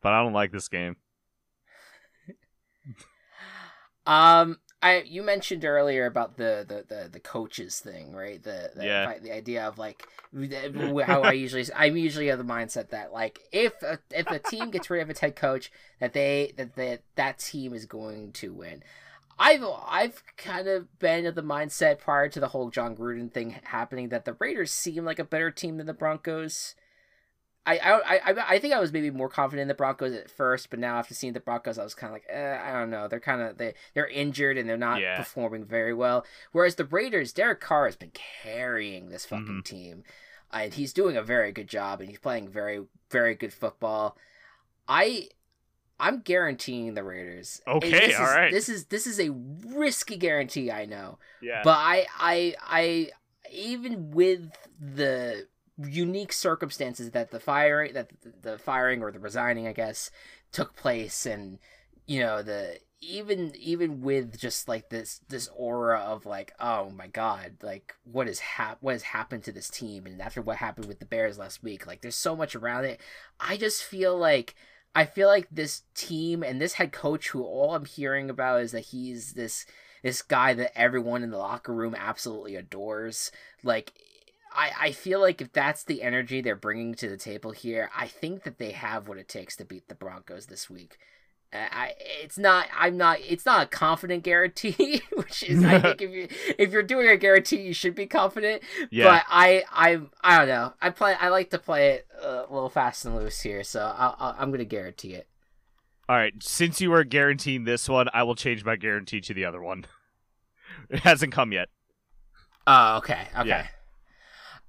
but I don't like this game.
Um, I you mentioned earlier about the the the, the coaches thing, right? The the,
Yeah.
the idea of like how I usually I'm usually of the mindset that like if a, if a team gets rid of its head coach, that they that that that team is going to win. I've I've kind of been of the mindset prior to the whole Jon Gruden thing happening that the Raiders seem like a better team than the Broncos. I, I I I think I was maybe more confident in the Broncos at first, but now after seeing the Broncos, I was kind of like, eh, I don't know. They're kind of they they're injured and they're not
Yeah.
performing very well. Whereas the Raiders, Derek Carr has been carrying this fucking
Mhm.
team, and he's doing a very good job, and he's playing very very good football. I I'm guaranteeing the Raiders.
Okay,
this is,
all right.
This is this is a risky guarantee, I know.
Yeah.
But I, I, I, even with the unique circumstances that the firing, that the, firing or the resigning, I guess, took place, and you know the even even with just like this this aura of like oh my god like what is hap- what has happened to this team and after what happened with the bears last week like there's so much around it i just feel like i feel like this team and this head coach who all i'm hearing about is that he's this this guy that everyone in the locker room absolutely adores. Like, I, I feel like if that's the energy they're bringing to the table here, I think that they have what it takes to beat the Broncos this week. Uh, I it's not I'm not it's not a confident guarantee, which is I think if you if you're doing a guarantee you should be confident.
yeah.
But I I I don't know I play I like to play it a little fast and loose here, so I'll, I'll, I'm gonna guarantee it.
All right, since you are guaranteeing this one, I will change my guarantee to the other one. It hasn't come yet.
Oh okay okay.
Yeah.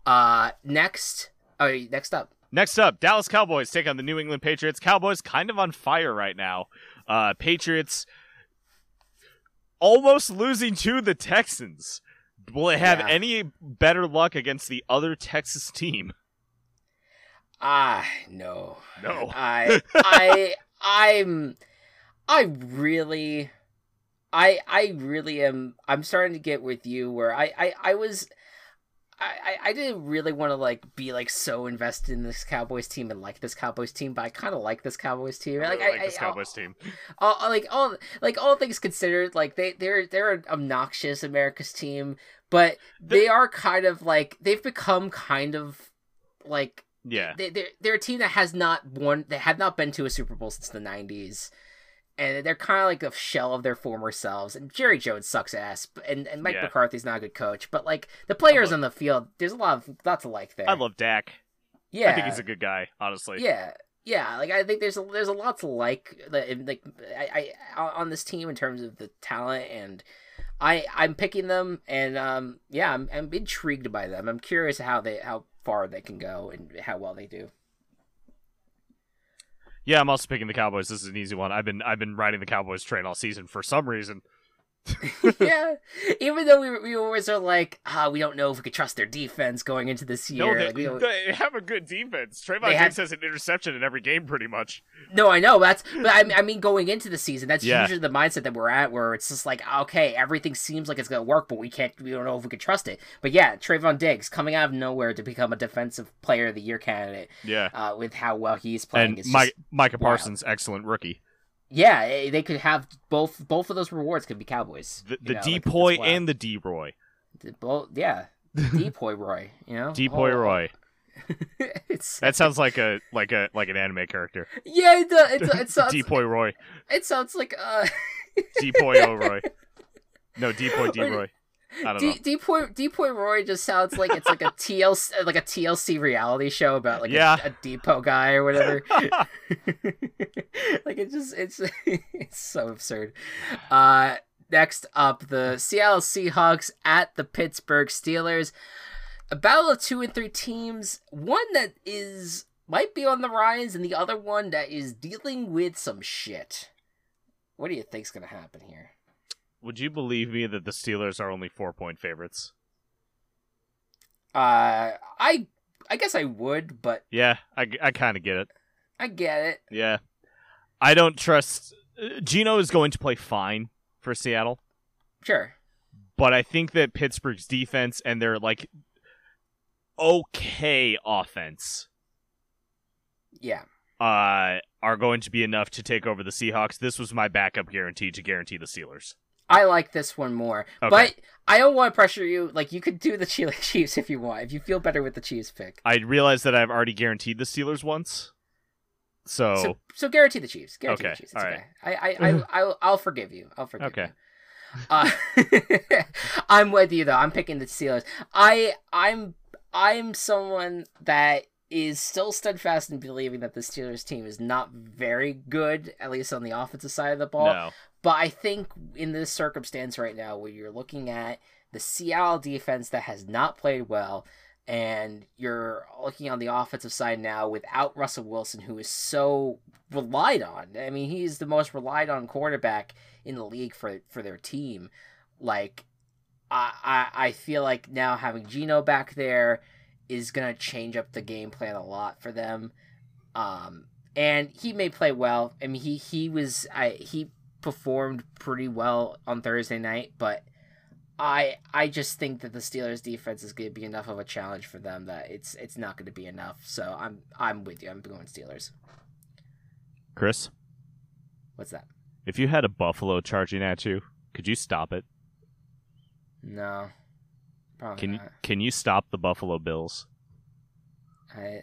Uh next oh next up
Next up, Dallas Cowboys take on the New England Patriots. Cowboys kind of on fire right now. Uh, Patriots almost losing to the Texans. Will it have
Yeah.
any better luck against the other Texas team?
Ah, no.
No.
I I I'm I really I I really am I'm starting to get with you where I I, I was I, I- I didn't really want to like be like so invested in this Cowboys team and like this Cowboys team, but I kind of like this Cowboys team.
I
Like,
really
I,
this
I,
Cowboys team.
all, all- like all like all things considered, like they they're they're an obnoxious America's team, but they are kind of like they've become kind of like
Yeah.
they, they're they're a team that has not won they have not been to a Super Bowl since the '90s, and they're kind of like a shell of their former selves. And Jerry Jones sucks ass, and and Mike
Yeah.
McCarthy's not a good coach. But like the players
love-
on the field, there's a lot of lots to like there.
I love Dak.
yeah,
I think he's a good guy, honestly.
yeah. Yeah, like I think there's a there's a lot to like like I, I on this team in terms of the talent and I I'm picking them and um yeah I'm I'm intrigued by them. I'm curious how they how far they can go and how well they do.
Yeah, I'm also picking the Cowboys. This is an easy one. I've been I've been riding the Cowboys train all season for some reason.
yeah, even though we we always are like, ah, we don't know if we could trust their defense going into this year.
No, they,
like,
they have a good defense.
Trevon
Diggs has an interception in every game, pretty much.
No, I know that's, but I, I mean, going into the season, that's
Yeah.
usually the mindset that we're at, where it's just like, okay, everything seems like it's gonna work, but we can't, we don't know if we can trust it. But yeah, Trevon Diggs coming out of nowhere to become a defensive player of the year candidate,
Yeah.
uh, with how well he's playing.
And Mike, Micah
wild.
Parsons, excellent rookie.
Yeah, eh, they could have both. Both of those rewards could be Cowboys.
The, the
know,
D
like,
Depoy and the D Roy.
The both, yeah, Depoy Roy. You know,
Depoy
Oh,
Roy. That sounds like a like a like an anime character.
yeah, it does. It, it sounds.
Depoy Roy.
It sounds like uh.
Depoy O'Roy. No, Depoy D Roy. I don't know.
Depoy Depoy Roy just sounds like it's like a TLC like a TLC reality show about like
Yeah.
a, a depot guy or whatever. like it just it's it's so absurd. Uh next up the Seattle Seahawks at the Pittsburgh Steelers. A battle of two and three teams, one that is might be on the rise and the other one that is dealing with some shit. What do you think's going to happen here?
Would you believe me that the Steelers are only four point favorites?
Uh I I guess I would, but
Yeah, I, I kind of get it.
I get it.
Yeah. I don't trust. uh, Geno is going to play fine for Seattle,
Sure.
but I think that Pittsburgh's defense and their, like, okay offense
Yeah.
uh, are going to be enough to take over the Seahawks. This was my backup guarantee to guarantee the Steelers.
I like this one more.
Okay.
But I don't want to pressure you. Like you could do the Chile Chiefs if you want. If you feel better with the Chiefs pick.
I realize that I've already guaranteed the Steelers once. So,
So so guarantee the Chiefs. Guarantee
Okay,
the Chiefs. It's
all
okay.
right.
I I, I I'll, I'll forgive you. I'll forgive
Okay.
you. Uh, I'm with you though. I'm picking the Steelers. I I'm I'm someone that is still steadfast in believing that the Steelers team is not very good, at least on the offensive side of the ball.
no.
But I think in this circumstance right now, where you're looking at the Seattle defense that has not played well, and you're looking on the offensive side now without Russell Wilson, who is so relied on. I mean, he's the most relied on quarterback in the league for for their team. Like, I I, I feel like now having Geno back there is gonna change up the game plan a lot for them. Um, and he may play well. I mean, he he was I he performed pretty well on Thursday night, but I I just think that the Steelers defense is going to be enough of a challenge for them that it's it's not going to be enough. So I'm I'm with you. I'm going Steelers.
Chris,
What's that?
if you had a buffalo charging at you, could you stop it?
No, probably
Can you can you stop the Buffalo Bills?
I,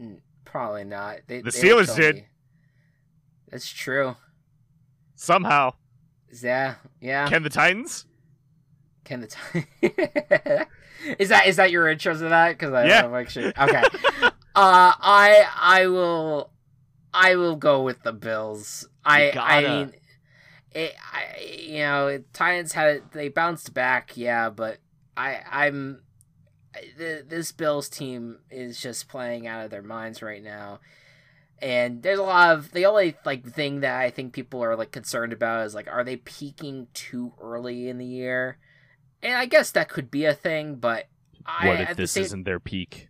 mm, probably not. They,
The
they
Steelers did.
me. That's true.
Somehow.
Yeah, yeah.
Can the Titans?
Can the Titans? is that is that your intro to that? Because I
Yeah.
don't actually. Okay. uh, I I will I will go with the Bills. I
You
I
gotta.
mean, it, I you know Titans had they bounced back, yeah, but I I'm the, this Bills team is just playing out of their minds right now. And there's a lot of the only like thing that I think people are like concerned about is like are they peaking too early in the year? And I guess that could be a thing, but I
what if this
same-
isn't their peak?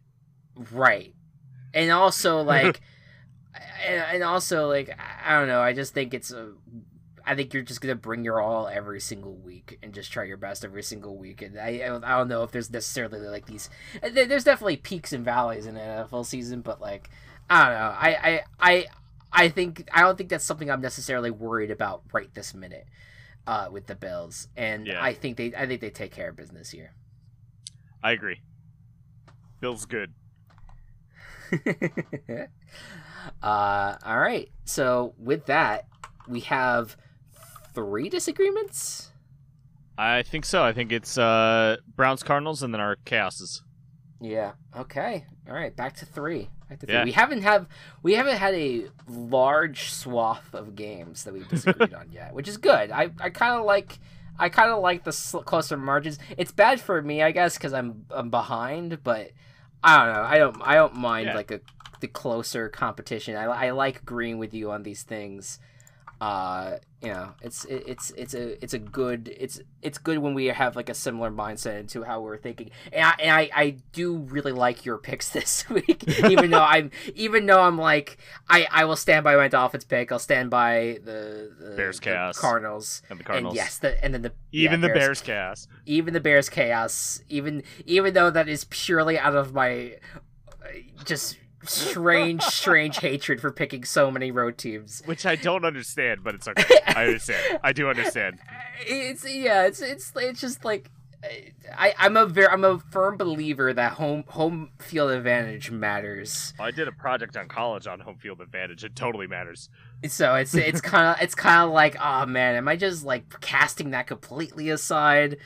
right? And also like, and also like I don't know. I just think it's a. I think you're just gonna bring your all every single week and just try your best every single week. And I I don't know if there's necessarily like these. There's definitely peaks and valleys in an NFL season, but like I don't know. I I I I think I don't think that's something I'm necessarily worried about right this minute. Uh, with the Bills, and
Yeah.
I think they I think they take care of business here.
I agree. Bills good.
uh, all right. So with that, we have three disagreements.
I think so. I think it's uh Browns Cardinals and then our chaoses.
Yeah. Okay. All right. Back to three. Back to three.
Yeah.
We haven't have we haven't had a large swath of games that we've disagreed on yet, which is good. I I kind of like. I kind of like the sl- closer margins. It's bad for me, I guess, because I'm I'm behind. But I don't know. I don't I don't mind
Yeah.
like a the closer competition. I, I like agreeing with you on these things. Uh, you know, it's it, it's it's a it's a good it's it's good when we have like a similar mindset into how we're thinking. And I and I, I do really like your picks this week, even though I'm even though I'm like I I will stand by my Dolphins pick. I'll stand by the, the
Bears
the
chaos.
Cardinals.
And the Cardinals.
And yes, the and then the
Even
yeah,
the Bears chaos.
even the Bears chaos, even even though that is purely out of my uh, just strange, strange hatred for picking so many road teams.
Which I don't understand, but it's okay. I understand. I do understand.
It's yeah, it's it's it's just like I I'm a very I'm a firm believer that home home field advantage matters.
I did a project on college on home field advantage. It totally matters.
So it's it's kind of it's kind of like oh man, am I just like casting that completely aside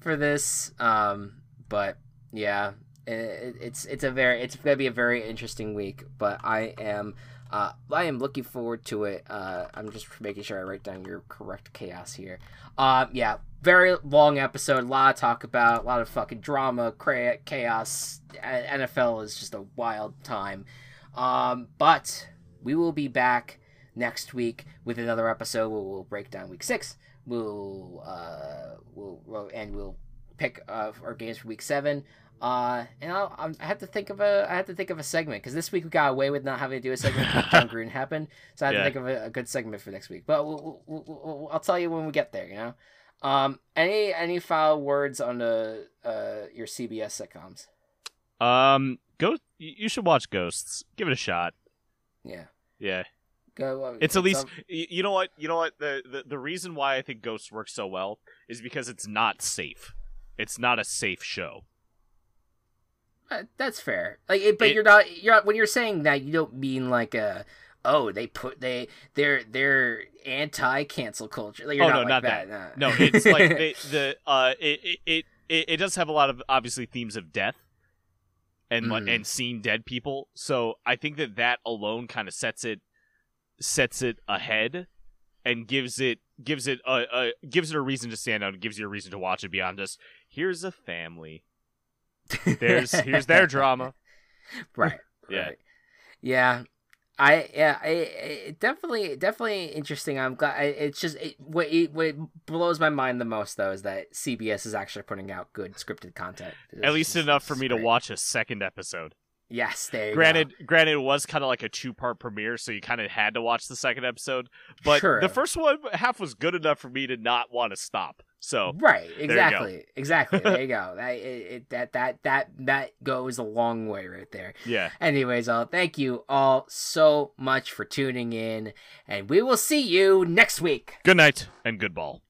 for this? Um, but yeah, it's it's a very it's gonna be a very interesting week. But I am uh I am looking forward to it. Uh, I'm just making sure I write down your correct chaos here. Um, yeah, very long episode, a lot to talk about, a lot of fucking drama, chaos. NFL is just a wild time. Um, but we will be back next week with another episode where we'll break down week six. We'll uh, we'll, we'll and we'll pick uh, our games for week seven. Uh, and I'll, I'm- have to think of a I have to think of a segment because this week we got away with not having to do a segment because Jon Gruden happened. So I have
Yeah.
to think of a, a good segment for next week. But we'll, we'll, we'll, I'll tell you when we get there. You know. Um, any any foul words on the uh your CBS sitcoms?
Um, go. You should watch Ghosts. Give it a shot.
Yeah.
Yeah,
Go. uh,
it's at least.
some-
You know what? You know what? The, the the reason why I think Ghosts works so well is because it's not safe. It's not a safe show.
Uh, that's fair. Like, it, but
It-
you're not. You're not, when you're saying that, you don't mean like a. Oh, they put they they're they're anti cancel culture. Like, you're
Oh,
not
no,
like
not
that.
that.
nah.
No, it's like they, the uh, it, it it it does have a lot of obviously themes of death. and
Mhm.
and seeing dead people. So I think that that alone kind of sets it sets it ahead and gives it gives it a, a gives it a reason to stand out and gives you a reason to watch it beyond just here's a family. There's here's their drama.
right.
Yeah.
Right. Yeah. I yeah, I, I definitely definitely interesting. I'm glad. It's just it, what it, what blows my mind the most though is that CBS is actually putting out good scripted content.
At least
just-
enough for me
great.
to watch a second episode.
Yes, there. You
Granted, granted, it was kind of like a two-part premiere, so you kind of had to watch the second episode. But
Sure.
the first one half was good enough for me to not want to stop. So
go. right.
go.
Exactly. Exactly. There you go. That it, it, that that that that goes a long way right there.
yeah,
Anyways, all thank you all so much for tuning in, and we will see you next week.
good night and good ball.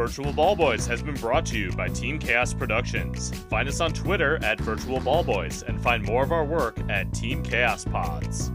Virtual Ball Boys has been brought to you by Team Chaos Productions. Find us on Twitter at Virtual Ball Boys and find more of our work at Team Chaos Pods.